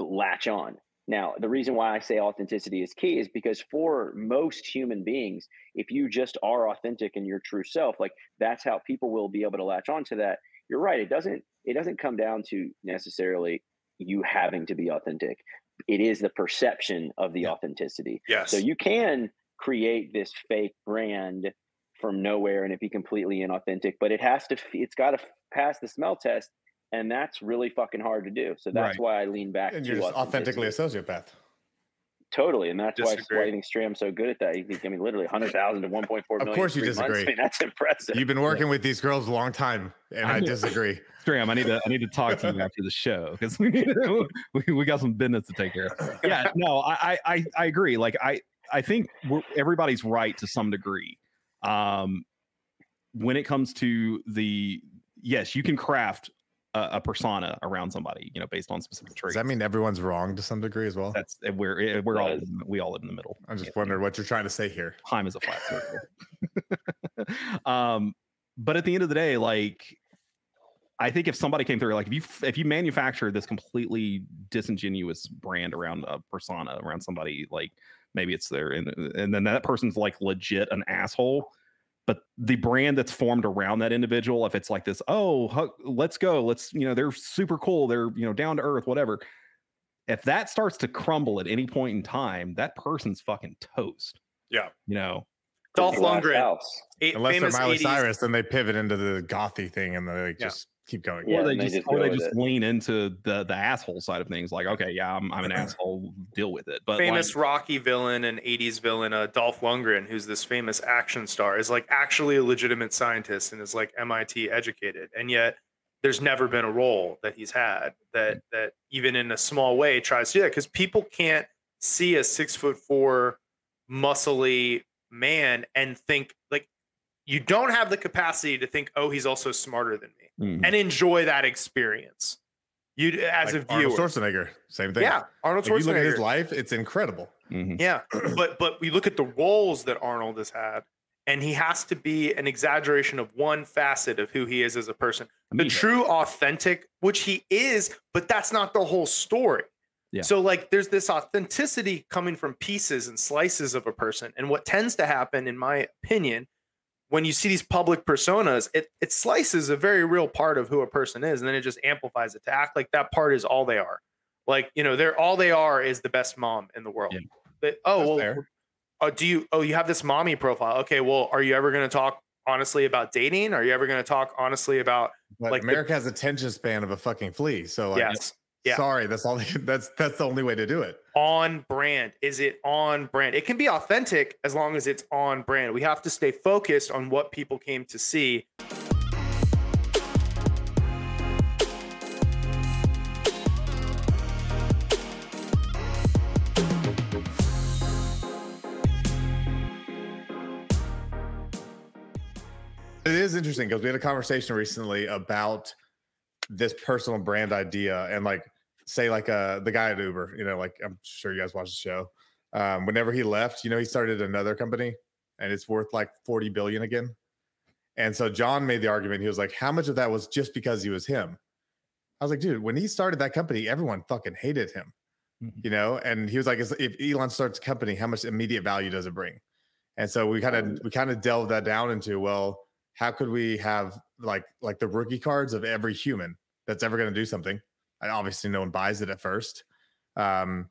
latch on now the reason why i say authenticity is key is because for most human beings if you just are authentic in your true self like that's how people will be able to latch on to that you're right it doesn't it doesn't come down to necessarily you having to be authentic it is the perception of the Yeah. authenticity Yes. so you can create this fake brand from nowhere and it be completely inauthentic but it has to it's got to pass the smell test and that's really fucking hard to do so that's Right. why i lean back And to you're just authentically a sociopath. totally and that's why, why i think stram's so good at that you think i mean literally 100000 to 1.4 million Of course you disagree. I mean, that's impressive. You've been working with these girls a long time, and I I disagree. Stram, I need to I need to talk to you after the show because we need to, we, we got some business to take care of. Yeah, no, I I I, I agree. Like I I think we're, everybody's right to some degree. Um, when it comes to the yes, you can craft a, a persona around somebody, you know, based on specific traits. Does that mean everyone's wrong to some degree as well? That's we're eh, we're all we all live in the middle. I'm just Yeah, wondering what you're trying to say here. time is a flat circle. um, but at the end of the day, like I think if somebody came through, like if you if you manufacture this completely disingenuous brand around a persona around somebody, like maybe it's there, and uh, and then that person's like legit an asshole. But the brand that's formed around that individual, if it's like this, oh, let's go, let's you know, they're super cool, they're you know down to earth, whatever. If that starts to crumble at any point in time, that person's fucking toast. Yeah. You know, Dolph Glass Lundgren, house. Unless they're Miley 80s Cyrus, then they pivot into the gothy thing and they like, Yeah. just keep going. Yeah, or they and they just, just or they just lean into the the asshole side of things. Like, okay, yeah, I'm I'm an asshole, deal with it. But famous like, Rocky villain and 80s villain, uh, Dolph Lundgren, who's this famous action star, is like actually a legitimate scientist and is like MIT educated. And yet there's never been a role that he's had that that even in a small way tries to do that because people can't see a six foot four muscly man and think like you don't have the capacity to think, oh, he's also smarter than me mhm. and enjoy that experience. You as Like a viewer. Arnold Schwarzenegger, same thing. yeah, Arnold If you look at his life, it's incredible. Mhm. Yeah, but but we look at the roles that Arnold has had, and he has to be an exaggeration of one facet of who he is as a person. The true authentic, which he is, but that's not the whole story. Yeah. So like there's this authenticity coming from pieces and slices of a person. And what tends to happen, in my opinion, when you see these public personas, it it slices a very real part of who a person is, and then it just amplifies it to act like that part is all they are. Like, you know, they're all they are is the best mom in the world. Yeah. They- oh, That's well, fair. oh, do you oh you have this mommy profile? Okay, well, are you ever gonna talk honestly about dating? Are you ever gonna talk honestly about But Like the- America has a attention span of a fucking flea. So like, yes. Yeah. Sorry, that's all. That's that's the only way to do it. on brand? Is it on brand? It can be authentic as long as it's on brand. We have to stay focused on what people came to see. It is interesting because we had a conversation recently about this personal brand idea and like say like uh the guy at Uber, you know, like I'm sure you guys watch the show. Um, whenever he left, you know, he started another company and it's worth like 40 billion again. And so John made the argument, he was like, How much of that was just because he was him? I was like, dude, when he started that company, everyone fucking hated him, Mhm. you know? And he was like, if Elon starts a company, how much immediate value does it bring? And so we kind of we kind of delved that down into well, how could we have like like the rookie cards of every human that's ever going to do something? And obviously, no one buys it at first. Um,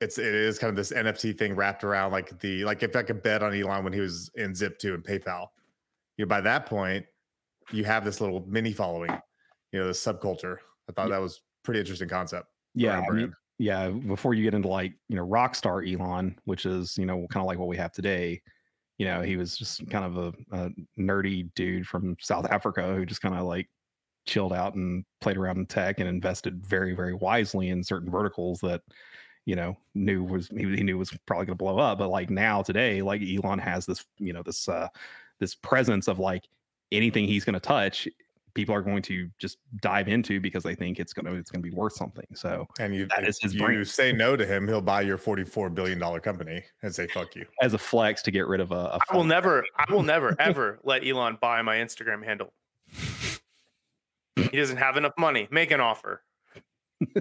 it's it is kind of this NFT thing wrapped around like the like if I could bet on Elon when he was in Zip2 and PayPal, you know, by that point, you have this little mini following, you know, the subculture. I thought Yeah. that was pretty interesting concept. Yeah, I mean, yeah. Before you get into like you know rock star Elon, which is you know kind of like what we have today. You know, he was just kind of a, a nerdy dude from South Africa who just kind of like chilled out and played around in tech and invested very very wisely in certain verticals that you know knew was he, he knew was probably going to blow up. But like now today, like Elon has this you know this uh this presence of like anything he's going to touch people are going to just dive into because they think it's gonna it's gonna be worth something. So And you, That if is his you brand. say no to him, he'll buy your forty-four billion dollar company and say "fuck you." as a flex to get rid of a, a I will never, I will never ever let Elon buy my Instagram handle. He doesn't have enough money. Make an offer.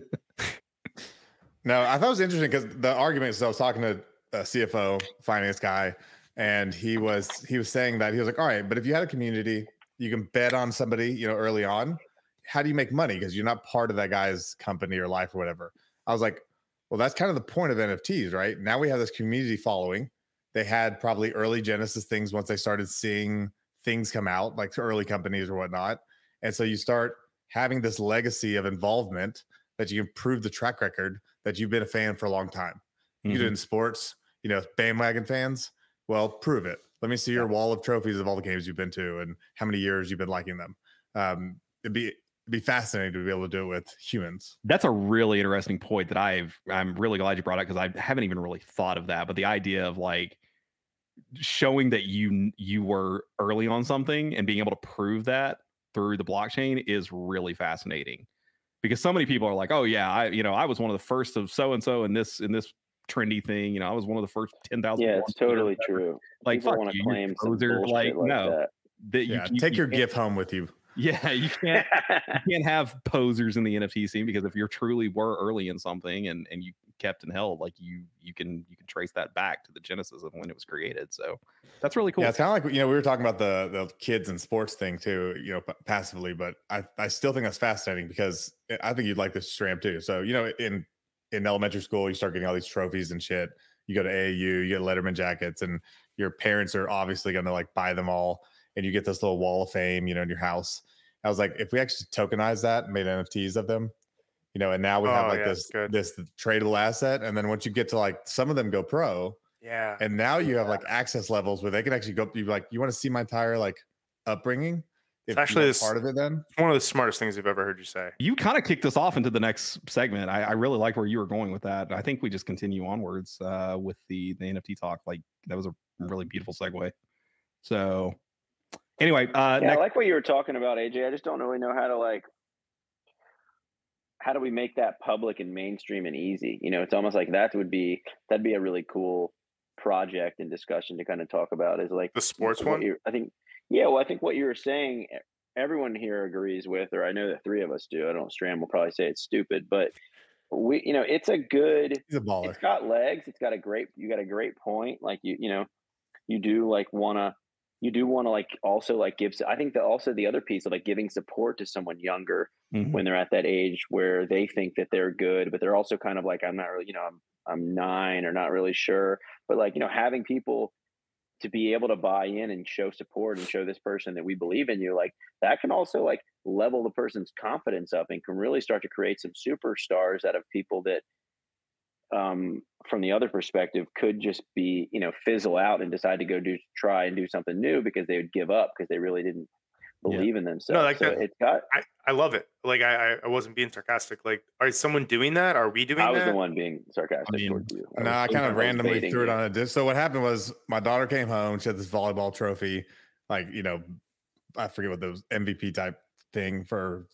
No, I thought it was interesting because the argument. So I was talking to a CFO, finance guy, and he was he was saying that he was like, "All right, but if you had a community, you can bet on somebody, you know, early on. How do you make money? Because you're not part of that guy's company or life or whatever." I was like, "Well, that's kind of the point of NFTs, right? Now we have this community following. They had probably early Genesis things once they started seeing things come out, like early companies or whatnot, and so you start having this legacy of involvement." That you can prove the track record that you've been a fan for a long time. You Mhm. do it in sports, you know, bandwagon fans. Well, prove it. Let me see your wall of trophies of all the games you've been to and how many years you've been liking them. Um, it'd be it'd be fascinating to be able to do it with humans. That's a really interesting point that I've I'm really glad you brought up because I haven't even really thought of that. But the idea of like showing that you you were early on something and being able to prove that through the blockchain is really fascinating. Because so many people are like, oh yeah, I you know I was one of the first of so and so in this in this trendy thing. You know, I was one of the first ten thousand. Yeah, it's totally true. Like People fuck want to you, you're claim some poser. Like, like, no, that. that you, Yeah, you- take you your can't- gift home with you. Yeah, you can't you can't have posers in the NFT scene because if you're truly were early in something and and you kept and held, like you you can you can trace that back to the genesis of when it was created. So that's really cool. Yeah, it's kind of like you know we were talking about the the kids and sports thing too, you know, p- passively, but I I still think that's fascinating because I- think you'd like this Stram too. So you know, in in elementary school, you start getting all these trophies and shit. You go to AAU, you get Letterman jackets, and your parents are obviously going to like buy them all, and you get this little wall of fame, you know, in your house. I was like, if we actually tokenize that and made NFTs of them, you know, and now we have Oh, like yeah, this good. this tradable asset, and then once you get to like some of them go pro, Yeah. and now you have like access levels where they can actually go you like you want to see my entire like upbringing if actually this- part of it then One of the smartest things I've ever heard you say. you kind of kicked us off into the next segment. I, I really like where you were going with that. I think we just continue onwards uh, with the the NFT talk. Like that was a really beautiful segue. So anyway, uh, Yeah, I like what you were talking about, AJ. I just don't really know how to like how do we make that public and mainstream and easy? You know, it's almost like that would be that'd be a really cool project and discussion to kind of talk about is like The sports one? I think yeah, well I think what you were saying everyone here agrees with, or I know that three of us do. I don't Stram will probably say it's stupid, but we you know, it's a good he's a baller it's got legs. It's got a great. You got a great point. Like you, you know, you do like want to. You do want to like also like give. I think that also the other piece of like giving support to someone younger Mhm. when they're at that age where they think that they're good, but they're also kind of like I'm not really. You know, I'm I'm nine or not really sure. But like you know, having people to be able to buy in and show support and show this person that we believe in you, like that can also like level the person's confidence up and can really start to create some superstars out of people that um, from the other perspective could just be you know fizzle out and decide to go do try and do something new because they would give up because they really didn't Yeah. believe in themselves. No, like so that- it's got. I, I love it. Like I, I- I wasn't being sarcastic. Like, are someone doing that? Are we doing I was that? the one being sarcastic mean, towards you. No, was- I kind of randomly baiting threw it you. on a disc. So what happened was my daughter came home. She had this volleyball trophy, like you know, I forget what those MVP type thing for,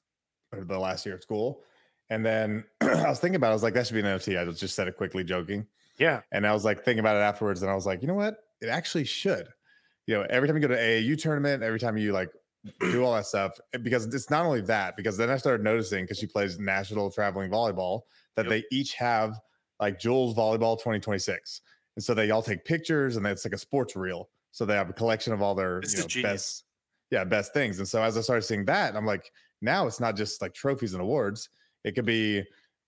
for the last year of school. And then I was thinking about, it, I was like, that should be an NFT. I just said it quickly, joking. Yeah. And I was like thinking about it afterwards, and I was like, you know what? It actually should. You know, every time you go to AAU tournament, every time you like do all that stuff, because it's not only that. Because then I started noticing because she plays national traveling volleyball that Yep. they each have like Jules Volleyball 2026, and so they all take pictures, and it's like a sports reel. So they have a collection of all their you know, best, yeah, best things. And so as I started seeing that, I'm like, now it's not just like trophies and awards. It could be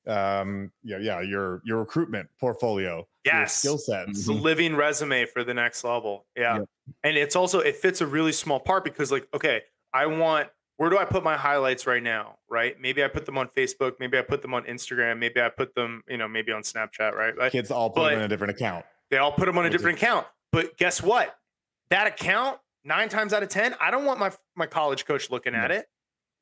um yeah yeah your your recruitment portfolio Yes. skill sets It's a living resume for the next level. Yeah. Yep. And it's also it fits a really small part because like, okay, I want where do I put my highlights right now? Right. Maybe I put them on Facebook, maybe I put them on Instagram, maybe I put them, you know, maybe on Snapchat, right? Like kids all put them in a different account they all put them on a different account. But guess what? That account, nine times out of ten, I don't want my my college coach looking at it.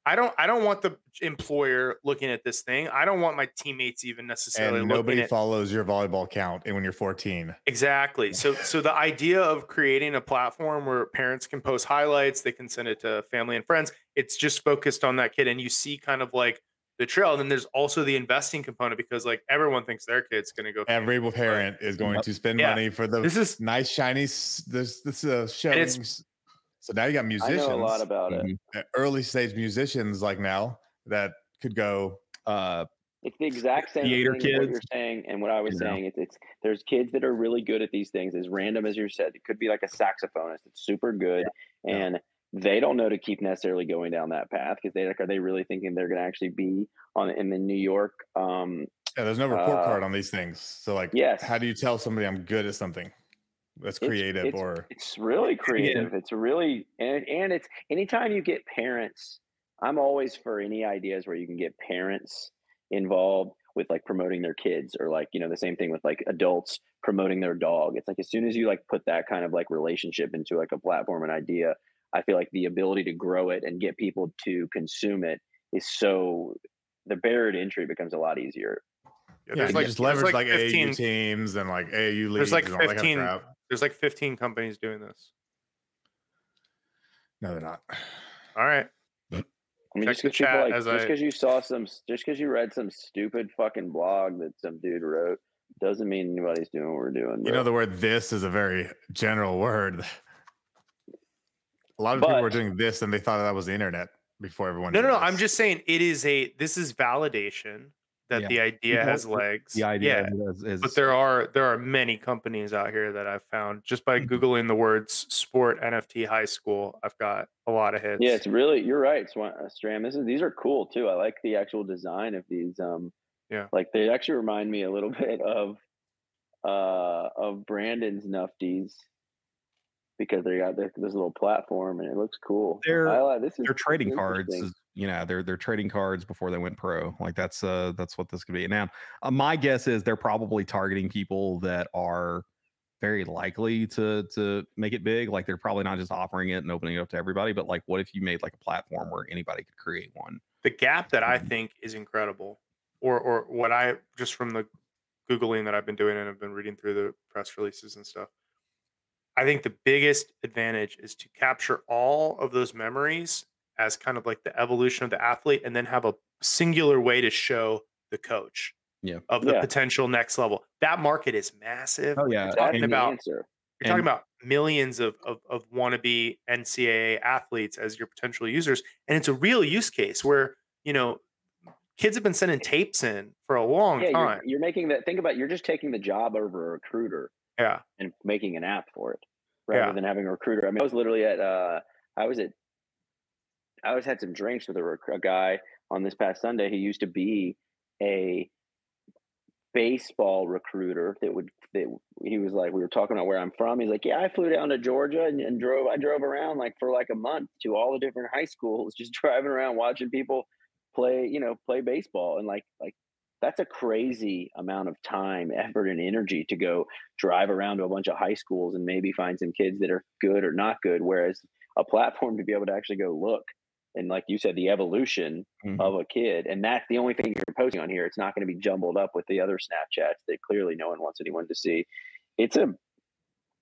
I don't I don't want the employer looking at this thing. I don't want my teammates even necessarily and nobody at follows your volleyball count and when you're 14 Exactly. So so the idea of creating a platform where parents can post highlights, they can send it to family and friends. It's just focused on that kid and you see kind of like the trail. And then there's also the investing component because like everyone thinks their kid's going to go every parent is going to spend Yeah. money for the This is nice shiny this this uh showings so now you got musicians. I musicians know a lot about it. Mhm. uh, early stage musicians like now that could go Uh, It's the exact same Theater thing as what you're saying and what I was you saying. It's, it's there's kids that are really good at these things, as random as you said. It could be like a saxophonist It's super good, Yeah. and they don't know to keep necessarily going down that path because they like are they really thinking they're going to actually be on in the New York um, yeah, there's no report Uh, card on these things so like yes. how do you tell somebody i'm good at something that's creative it's- or It's really creative. It's really and and it's anytime you get parents, I'm always for any ideas where you can get parents involved with like promoting their kids or like, you know, the same thing with like adults promoting their dog. It's like as soon as you like put that kind of like relationship into like a platform and idea, I feel like the ability to grow it and get people to consume it is so the barrier to entry becomes a lot easier. Yeah, yeah, there's you like just leverage like, like 15 AAU teams and like AAU leagues There's like and all that kind of 15 crap. there's like 15 companies doing this. no they're not All right. I mean, Check just because people like, just because you saw some, just because you read some stupid fucking blog that some dude wrote, doesn't mean anybody's doing what we're doing. You know, the word this is a very general word. A lot of people were doing this and they thought that was the internet before everyone. No, did no, no. I'm just saying it is a this is validation that Yeah. the idea People- has legs. the idea Yeah. is, is But there are there are many companies out here that I've found just by Mhm. googling the words sport NFT high school. I've got a lot of hits. Yeah, it's really you're right, uh, Stram. This is these are cool too. I like the actual design of these. Um, Yeah. like they actually remind me a little bit of uh of Brandon's Nufties because they got this, this little platform and it looks cool. They're- I like this. Is they're trading cards is, you know they're they're trading cards before they went pro like that's uh that's what this could be now uh, my guess is they're probably targeting people that are very likely to to make it big like they're probably not just offering it and opening it up to everybody but like what if you made like a platform where anybody could create one the gap that I Mhm. think is incredible, or or what I just from the googling that I've been doing and I've been reading through the press releases and stuff. I think the biggest advantage is to capture all of those memories as kind of like the evolution of the athlete, and then have a singular way to show the coach Yeah. of the Yeah. potential next level. That market is massive. oh You're yeah talking the about you're talking about millions of, of of wannabe NCAA athletes as your potential users, and it's a real use case where you know kids have been sending tapes in for a long Yeah, time. you're, you're making that. Think about you're just taking the job over a recruiter Yeah, and making an app for it rather Yeah. than having a recruiter. I mean, I was literally at uh, I was at, I was had some drinks with a, a guy on this past Sunday who used to be a baseball recruiter that would that he was like we were talking about where I'm from. He's like, yeah, I flew down to Georgia and, and drove. I drove around like for like a month to all the different high schools, just driving around watching people play, you know, play baseball and like like that's a crazy amount of time, effort, and energy to go drive around to a bunch of high schools and maybe find some kids that are good or not good. Whereas a platform to be able to actually go look and like you said, the evolution Mhm. of a kid, and that's the only thing you're posting on here. It's not going to be jumbled up with the other Snapchats that clearly no one wants anyone to see. It's a,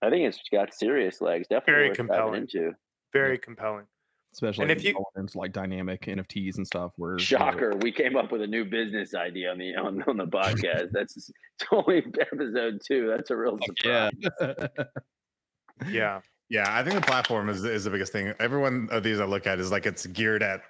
I think it's got serious legs. Definitely Very compelling. into. Very compelling. especially And if if you- into like dynamic NFTs and stuff. Where you Shocker, we came up with a new business idea on the on, on the podcast. That's it's only episode two. That's a real surprise. yeah, Yeah. Yeah, I think the platform is is the biggest thing. Every one of these I look at is like it's geared at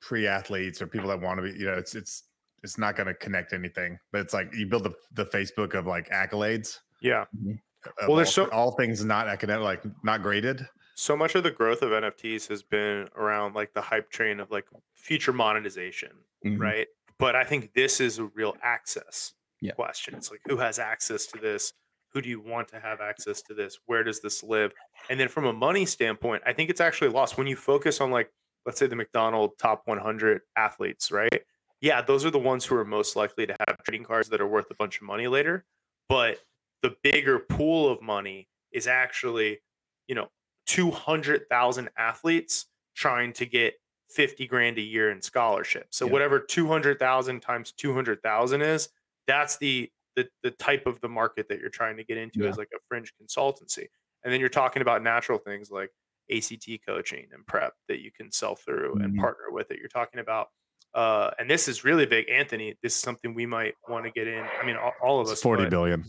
pre-athletes or people that want to be. You know, it's it's it's not going to connect anything. But it's like you build the the Facebook of like accolades. Yeah. of Well, there's all, so- all things not academic, like not graded. So much of the growth of NFTs has been around like the hype train of like future monetization, Mhm. right? But I think this is a real access Yeah. question. It's like who has access to this? Who do you want to have access to this? Where does this live? And then from a money standpoint, I think it's actually lost when you focus on like let's say the McDonald top 100 athletes, right? Yeah, those are the ones who are most likely to have trading cards that are worth a bunch of money later. But the bigger pool of money is actually, you know, 200,000 athletes trying to get 50 grand a year in scholarship. So Yeah. whatever 200,000 times 200,000 is, that's the, the the type of the market that you're trying to get into Yeah. as like a fringe consultancy. And then you're talking about natural things like ACT coaching and prep that you can sell through and Mhm. partner with it. You're talking about uh and this is really big Anthony, this is something we might want to get in. I mean all, all of us It's forty billion.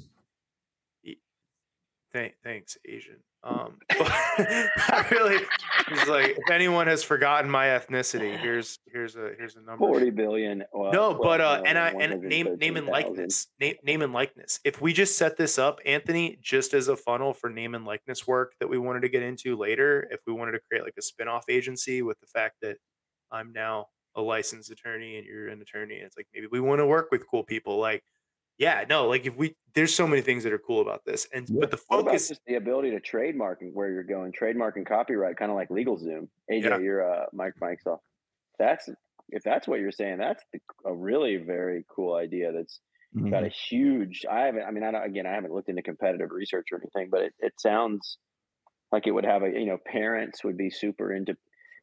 Thank, thanks, Asian. Um, but I really, it's like if anyone has forgotten my ethnicity, here's here's a here's a number. Forty billion. Well, No, but uh, and I and name name and likeness, name name and likeness. If we just set this up, Anthony, just as a funnel for name and likeness work that we wanted to get into later, if we wanted to create like a spin-off agency with the fact that I'm now a licensed attorney and you're an attorney, and it's like maybe we want to work with cool people. Like, yeah, no, like if we there's so many things that are cool about this, and Yeah. but the focus just the ability to trademark and where you're going, trademark and copyright, kind of like LegalZoom. AJ, Yeah. you're uh, Mike Mike's off. That's if that's what you're saying, that's the, a really very cool idea. That's Mhm. got a huge. I haven't. I mean, I don't, again, I haven't looked into competitive research or anything, but it, it sounds like it would have a. You know, parents would be super into.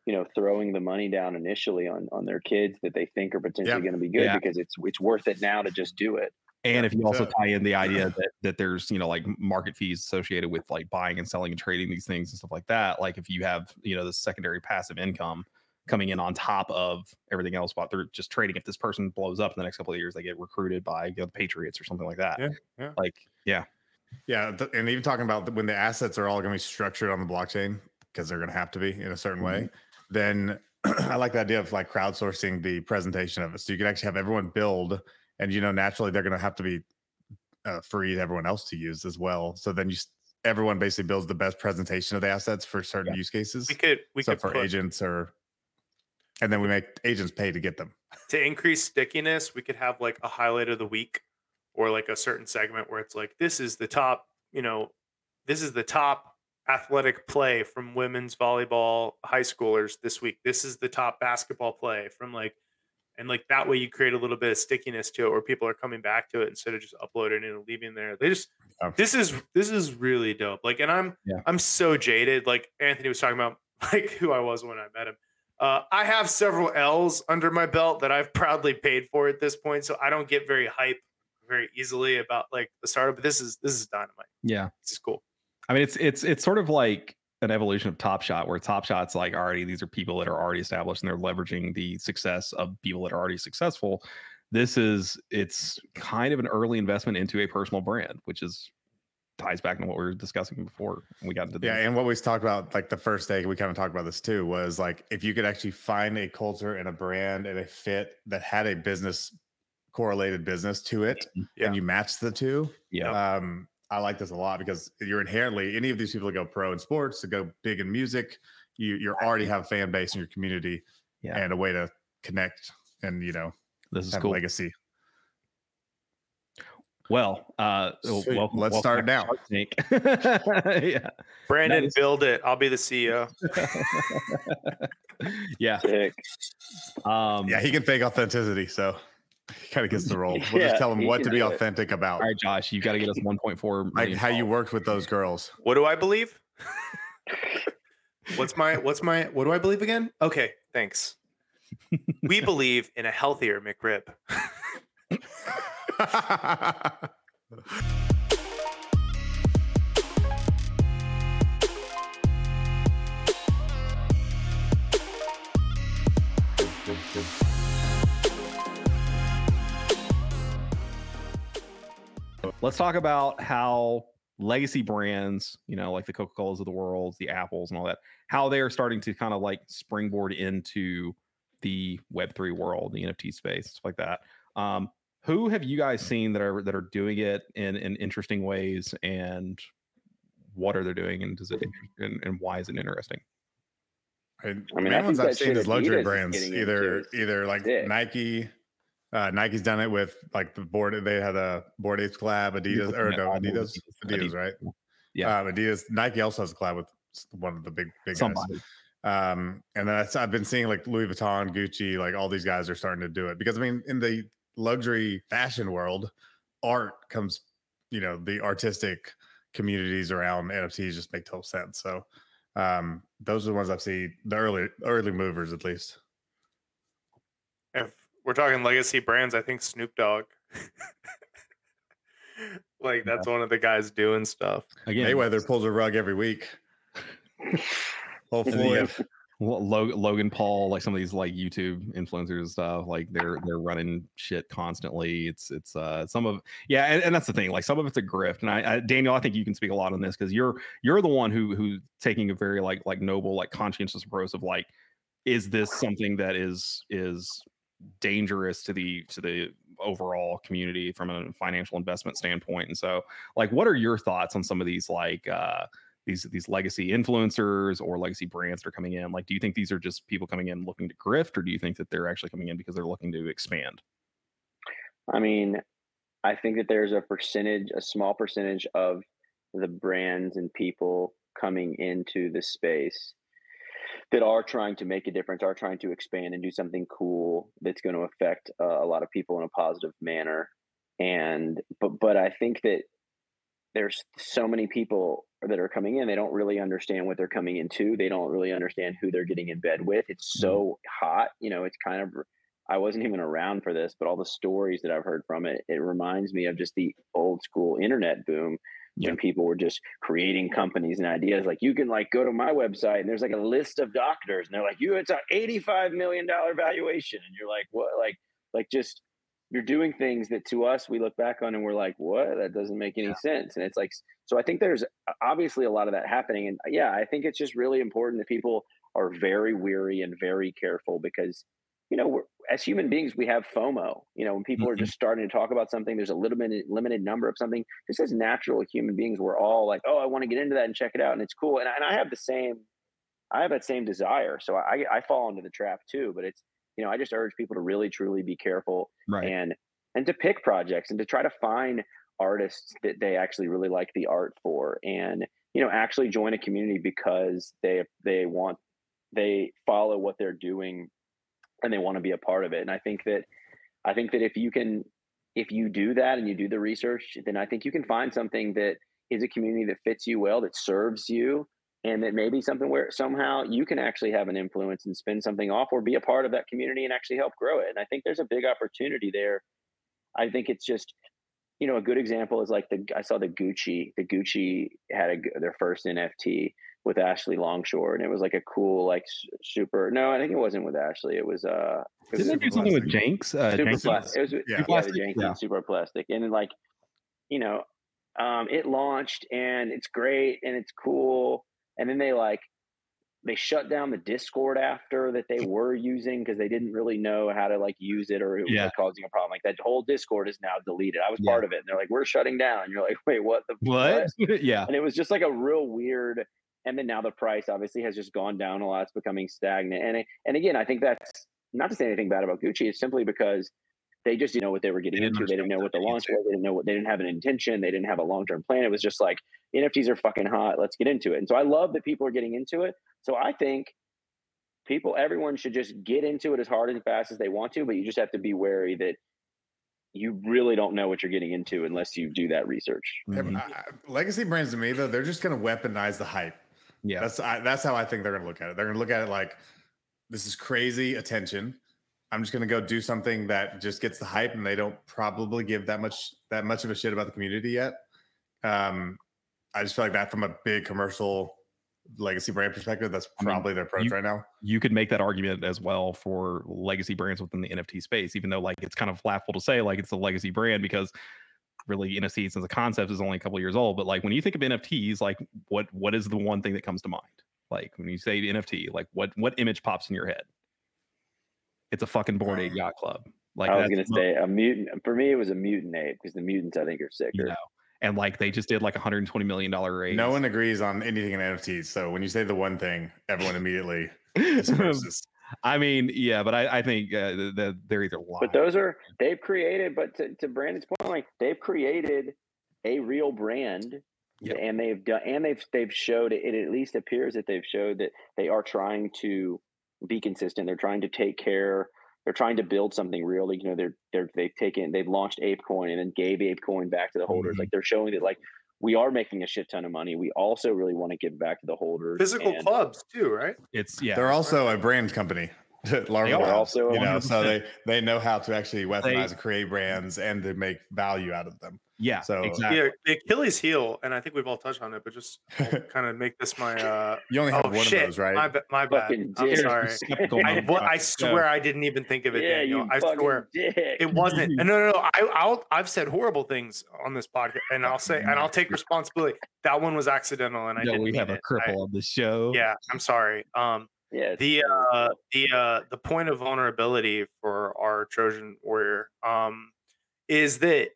You know, throwing the money down initially on on their kids that they think are potentially going to be good Yeah. because it's it's worth it now to just do it. And if you also tie in the idea that that there's you know like market fees associated with like buying and selling and trading these things and stuff like that, like if you have you know the secondary passive income coming in on top of everything else, but they're just trading. If this person blows up in the next couple of years, they get recruited by you know, the Patriots or something like that. Yeah, yeah. Like yeah, Yeah, th- and even talking about when the assets are all going to be structured on the blockchain because they're going to have to be in a certain way, mm-hmm. then I like the idea of like crowdsourcing the presentation of it. So you can actually have everyone build, and you know naturally they're going to have to be uh, free to everyone else to use as well. So then you everyone basically builds the best presentation of the assets for certain use cases. we could we so could for put, agents or, and then we make agents pay to get them. to increase stickiness, we could have like a highlight of the week or like a certain segment where it's like, this is the top, you know, this is the top athletic play from women's volleyball high schoolers this week. This is the top basketball play from like, and like that way you create a little bit of stickiness to it where people are coming back to it instead of just uploading it and leaving there. They just, this is, this is really dope. Like, and I'm, Yeah. I'm so jaded. Like Anthony was talking about like who I was when I met him. Uh, I have several L's under my belt that I've proudly paid for at this point, so I don't get very hype very easily about like the startup. But this is this is dynamite. yeah. This is cool. I mean, it's it's it's sort of like an evolution of Top Shot, where Top Shot's like already these are people that are already established and they're leveraging the success of people that are already successful. This is it's kind of an early investment into a personal brand, which is ties back to what we were discussing before we got into the Yeah, and what we talked about, like the first day, we kind of talked about this too, was like if you could actually find a culture and a brand and a fit that had a business correlated business to it, Yeah. and you match the two. yeah. Um, I like this a lot because you're inherently any of these people that go pro in sports, to go big in music, you you already have a fan base in your community Yeah. and a way to connect and you know This is have cool. legacy. Well, uh, Sweet. welcome, Let's welcome start now. Yeah, Brandon, is- build it. I'll be the CEO. yeah. Sick. Um, Yeah, he can fake authenticity, so he kind of gets the role. We'll Yeah, just tell him what to be do it. authentic about, All right, Josh, you got to get us 1.4 like how you worked with those girls. What do I believe? What's my what's my what do I believe again? Okay, thanks. we believe in a healthier McRib. Let's talk about how legacy brands, you know, like the Coca Colas of the world, the Apples, and all that, how they are starting to kind of like springboard into the Web3 world, the NFT space, stuff like that. Um, who have you guys seen that are that are doing it in in interesting ways, and what are they doing, and does it and, and why is it interesting? And I mean, main I ones I've seen is luxury Adidas brands, either either like sick. Nike. Uh, Nike's done it with like the board. They had a Bored Apes collab. Adidas or no, Adidas. Adidas. Adidas, right? Yeah. Um, Adidas. Nike also has a collab with one of the big big guys. Somebody. Um, and then I, I've been seeing like Louis Vuitton, Gucci, like all these guys are starting to do it because I mean, in the luxury fashion world, art comes, you know, the artistic communities around NFTs just make total sense. So, um, those are the ones I've seen the early early movers at least. If we're talking legacy brands, I think Snoop Dogg. like that's one of the guys doing stuff. Again, Mayweather pulls a rug every week. Hopefully. And then you Floyd. have Lo- Lo- Logan Paul, like some of these like YouTube influencers and stuff, like they're they're running shit constantly. It's it's uh some of yeah, and, and that's the thing. Like some of it's a grift. And I, I Daniel, I think you can speak a lot on this because you're you're the one who who's taking a very like like noble, like conscientious approach of like, is this something that is is dangerous to the to the overall community from a financial investment standpoint? And so, like, what are your thoughts on some of these like uh these these legacy influencers or legacy brands that are coming in like do you think these are just people coming in looking to grift or do you think that they're actually coming in because they're looking to expand I mean, I think that there's a percentage, a small percentage of the brands and people coming into the space that are trying to make a difference, are trying to expand and do something cool that's going to affect uh, a lot of people in a positive manner. And but but I think that there's so many people that are coming in they don't really understand what they're coming into they don't really understand who they're getting in bed with it's so hot you know it's kind of i wasn't even around for this but all the stories that i've heard from it it reminds me of just the old school internet boom Yeah. when people were just creating companies and ideas like you can like go to my website and there's like a list of doctors and they're like you it's a 85 million dollar valuation and you're like what? Like like just you're doing things that to us we look back on and we're like what? That doesn't make any sense and it's like so i think there's obviously a lot of that happening and uh, yeah i think it's just really important that people are very weary and very careful because you know we're, as human beings we have fomo you know when people are Mhm. just starting to talk about something there's a little bit limited number of something just as natural human beings we're all like oh i want to get into that and check it out and it's cool and, I- and i have the same i have that same desire so i i fall into the trap too but it's you know i just urge people to really truly be careful right and and to pick projects and to try to find artists that they actually really like the art for and you know actually join a community because they they want they follow what they're doing and they want to be a part of it. And i think that i think that if you can if you do that and you do the research then i think you can find something that is a community that fits you well that serves you and that maybe something where somehow you can actually have an influence and spin something off or be a part of that community and actually help grow it. And i think there's a big opportunity there. I think it's just you know a good example is like the i saw the gucci the gucci had a, their first nft with ashley longshore and it was like a cool like s- super no i think it wasn't with ashley it was uh it was didn't they do something with jenks uh super Jenkins? plastic. It was Yeah. yeah, yeah, Plastic? the Jenkins Yeah. super plastic, and then, like, you know, um, it launched and it's great and it's cool, and then they like they shut down the Discord after that they were using because they didn't really know how to like use it or it was Yeah. like, causing a problem. Like that whole Discord is now deleted. I was Yeah. part of it, and they're like, "We're shutting down." And you're like, "Wait, what the what yeah and it was just like a real weird and then now the price obviously has just gone down a lot it's becoming stagnant and and again i think that's not to say anything bad about gucci it's simply because they just didn't know what they were getting They into. They didn't know what the launch was. They didn't know what they didn't have an intention. They didn't have a long term plan. It was just like NFTs are fucking hot. Let's get into it. And so I love that people are getting into it. So I think people, everyone should just get into it as hard and fast as they want to, but you just have to be wary that you really don't know what you're getting into unless you do that research. Every- Mhm. I- I- legacy brands to me though, they're just going to weaponize the hype. Yeah. That's I, that's how I think they're going to look at it. They're going to look at it like this is crazy attention. I'm just going to go do something that just gets the hype, and they don't probably give that much that much of a shit about the community yet. Um, I just feel like that from a big commercial legacy brand perspective, that's I mean, probably their approach you- right now. you could make that argument as well for legacy brands within the NFT space, even though like it's kind of laughable to say like it's a legacy brand because really NFTs as a concept is only a couple years old. But like when you think of NFTs, like what what is the one thing that comes to mind? Like when you say NFT, like what what image pops in your head? It's a fucking Bored Ape Um, yacht club. Like I was going to say a mutant. For me, it was a mutant ape because the mutants I think are sicker. you know, and like they just did like a hundred and twenty million dollar raise. No one agrees on anything in NFTs. So when you say the one thing, everyone immediately disperses. I mean, yeah, but I, I think uh, that they're either lying. But those are they've created. But to, to Brandon's point, like they've created a real brand, Yep. and they've done, and they've they've showed it. It at least appears that they've showed that they are trying to be consistent. They're trying to take care. They're trying to build something real. Like, you know, they're they're they've taken they've launched ApeCoin and then gave ApeCoin back to the holders. Mhm. Like they're showing that like we are making a shit ton of money. We also really want to give back to the holders. Physical and- clubs too, right? it's yeah, They're also a brand company. Larva They are Labs, also you know, so 100%. they they know how to actually weaponize They- and create brands and to make value out of them. Yeah, So- exactly. Yeah, the Achilles heel, and I think we've all touched on it, but just kind of make this my. uh You only have Oh one shit! of those, right? My, ba- my bad. Fucking I'm dick. sorry. I, what, I motherfucker. swear I didn't even think of it, Yeah, Daniel. you I swear dick. it wasn't. No, no, no. I, I'll. I've said horrible things on this podcast, and I'll say, and I'll take responsibility. That one was accidental, and I Yeah, didn't. we mean have a it. I- cripple on the show. yeah, I'm sorry. Um, yeah, the uh the uh the point of vulnerability for our trojan warrior um is that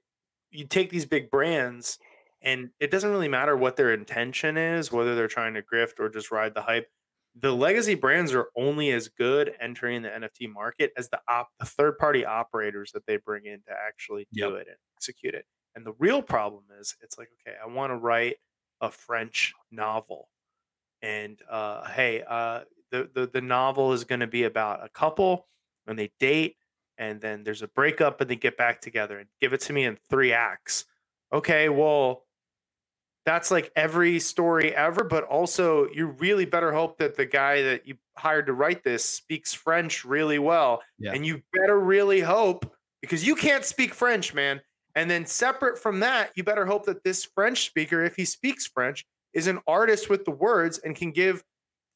you take these big brands and it doesn't really matter what their intention is whether they're trying to grift or just ride the hype the legacy brands are only as good entering the nft market as the op the third party operators that they bring in to actually do Yep. it and execute it and the real problem is it's like okay i want to write a french novel and uh hey uh the the, the novel is going to be about a couple and they date and then there's a breakup and they get back together and give it to me in three acts okay well that's like every story ever but also you really better hope that the guy that you hired to write this speaks french really well Yeah. and you better really hope because you can't speak french man and then separate from that you better hope that this french speaker if he speaks french is an artist with the words and can give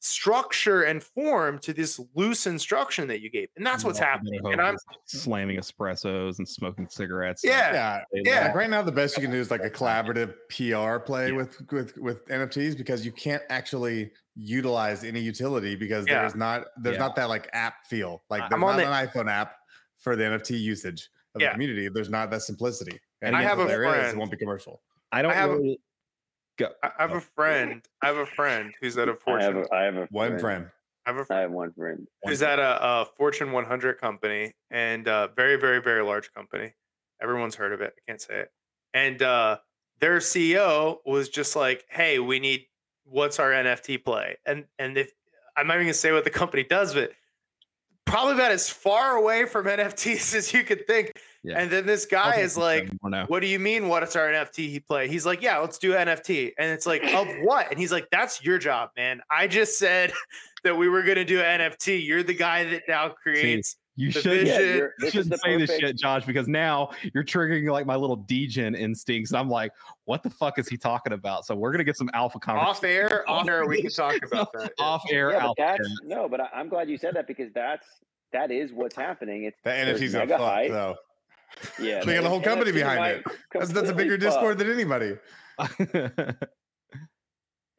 structure and form to this loose instruction that you gave and that's what's happening and i'm slamming espressos and smoking cigarettes. Yeah. yeah, yeah. Like right now, the best you can do is like a collaborative PR play Yeah. with with with NFTs because you can't actually utilize any utility because Yeah. there's not there's Yeah. not that like app feel. Like I'm there's on not the- an iPhone app for the NFT usage of Yeah. the community. There's not that simplicity. And I even have if a there is, it won't be commercial. I don't I have a- really go. I I have a friend. I have a friend who's at a I have Fortune. a, I have a One friend. I have a I friend have one friend. who's at a, a Fortune 100 company and uh, very, very, very large company. Everyone's heard of it. I can't say it. And uh, their CEO was just like, "Hey, we need what's our NFT play?" And and if I'm not even gonna say what the company does, but probably about as far away from NFTs as you could think. Yeah. And then this guy is like, what do you mean what is our nft he play he's like yeah let's do nft and it's like of what and he's like that's your job man i just said that we were going to do an nft you're the guy that now creates You should Yeah, you're, you this is shouldn't say this shit, Josh, because now you're triggering like my little degen instincts. And I'm like, what the fuck is he talking about? So we're gonna get some alpha conversation. off air off air we can talk about that. Off air Yeah, alpha. that's no, but I, I'm glad you said that because that's that is what's happening. It's That there's NFT's gonna fuck though. Yeah, They got a whole company behind it. That's, that's a bigger Discord than anybody.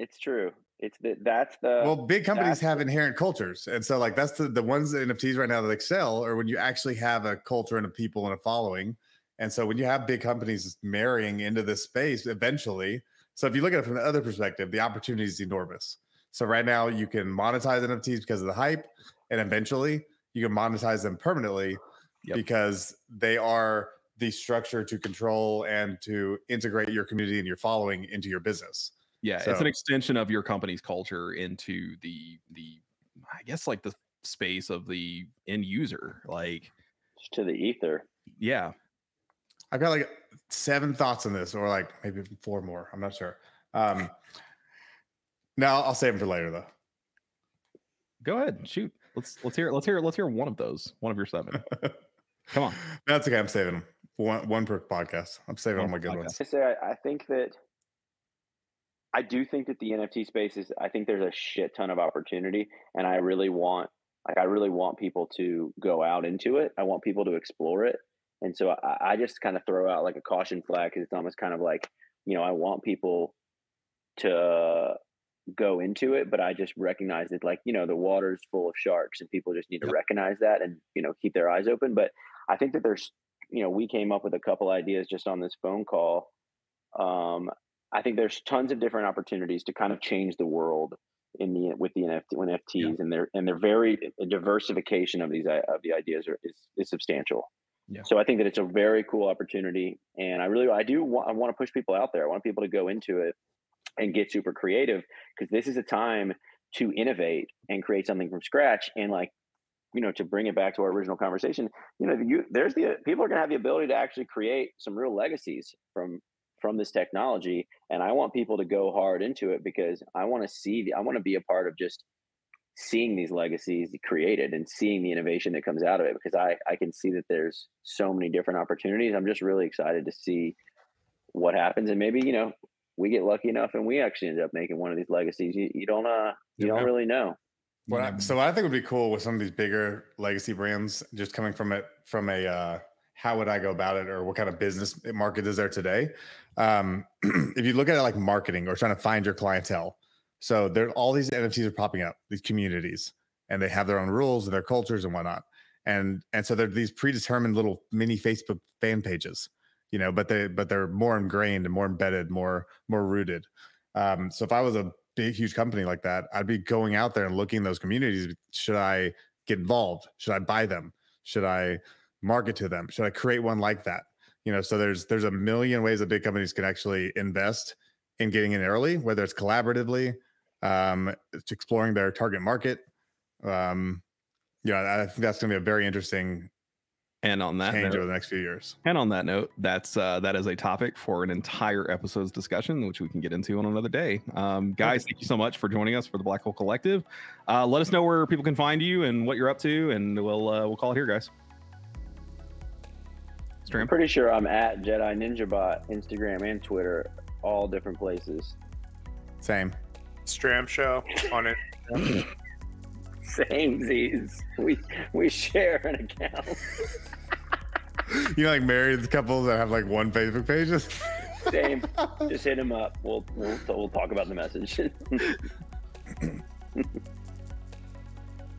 It's true. It's the that's the well, big companies have inherent cultures, and so like that's the the ones that NFTs right now that excel are when you actually have a culture and a people and a following. And so when you have big companies marrying into this space, eventually, so if you look at it from the other perspective, the opportunity is enormous. So right now you can monetize NFTs because of the hype, and eventually you can monetize them permanently Yep. because they are the structure to control and to integrate your community and your following into your business. Yeah, it's an extension of your company's culture into the the I guess like the space of the end user. Like, to the ether. yeah, I've got like seven thoughts on this, or like maybe four more. I'm not sure. Um, now I'll save them for later, though. go ahead, shoot. Let's let's hear let's hear let's hear one of those. One of your seven. Come on. That's okay. I'm saving them. One one per podcast. I'm saving all One my good podcast. ones. I say I, I think that I do think that the NFT space is I think there's a shit ton of opportunity and I really want like I really want people to go out into it. I want people to explore it. And so I, I just kind of throw out like a caution flag because it's almost kind of like, you know, I want people to go into it, but I just recognize that like, you know, the water's full of sharks and people just need Yep. to recognize that and, you know, keep their eyes open. But I think that there's, you know, we came up with a couple ideas just on this phone call. Um, I think there's tons of different opportunities to kind of change the world in the with the NFT when NFTs and they're and they're very diversification of these of the ideas are, is is substantial. Yeah. So I think that it's a very cool opportunity, and I really I do want I want to push people out there. I want people to go into it and get super creative because this is a time to innovate and create something from scratch and like you know to bring it back to our original conversation you know you there's the people are going to have the ability to actually create some real legacies from from this technology and i want people to go hard into it because i want to see the, i want to be a part of just seeing these legacies created and seeing the innovation that comes out of it because i i can see that there's so many different opportunities. I'm just really excited to see what happens and maybe you know we get lucky enough and we actually end up making one of these legacies. You, you don't uh you Yeah. don't really know What I, so what I think would be cool with some of these bigger legacy brands, just coming from it from a uh, how would I go about it, or what kind of business market is there today? Um, if you look at it like marketing or trying to find your clientele, so there all these NFTs are popping up, these communities, and they have their own rules and their cultures and whatnot, and and so they're these predetermined little mini Facebook fan pages, you know, but they but they're more ingrained and more embedded, more more rooted. Um, so if I was a big huge company like that i'd be going out there and looking in those communities should i get involved? Should i buy them? Should i market to them? Should i create one like that? You know so there's there's a million ways that big companies can actually invest in getting in early whether it's collaboratively um it's exploring their target market um know i think that's going to be a very interesting And on that change note, over the next few years and on that note, that's uh, that is a topic for an entire episode's discussion, which we can get into on another day. Um, guys, thank you so much for joining us for the Black Hole Collective. Uh, let us know where people can find you and what you're up to, and we'll uh, we'll call it here, guys. i'm pretty sure i'm at jedi ninja bot instagram and twitter all different places same Stram Show on it. Same Z's. We we share an account. you know like married couples that have like one facebook page Same. Just hit him up. We'll we'll we'll talk about the message.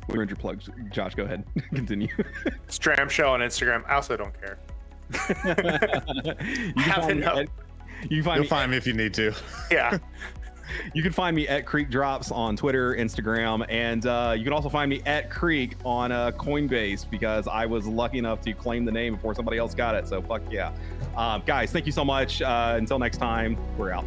We read your plugs, Josh. Go ahead, continue. Stram Show on Instagram. I also don't care. you can Have find me enough. at, you can find you'll me find me if you need to Yeah. You can find me at Creek Drops on Twitter, Instagram, and uh, you can also find me at Creek on uh, Coinbase because I was lucky enough to claim the name before somebody else got it. So fuck yeah, um, guys! Thank you so much. Uh, until next time, we're out.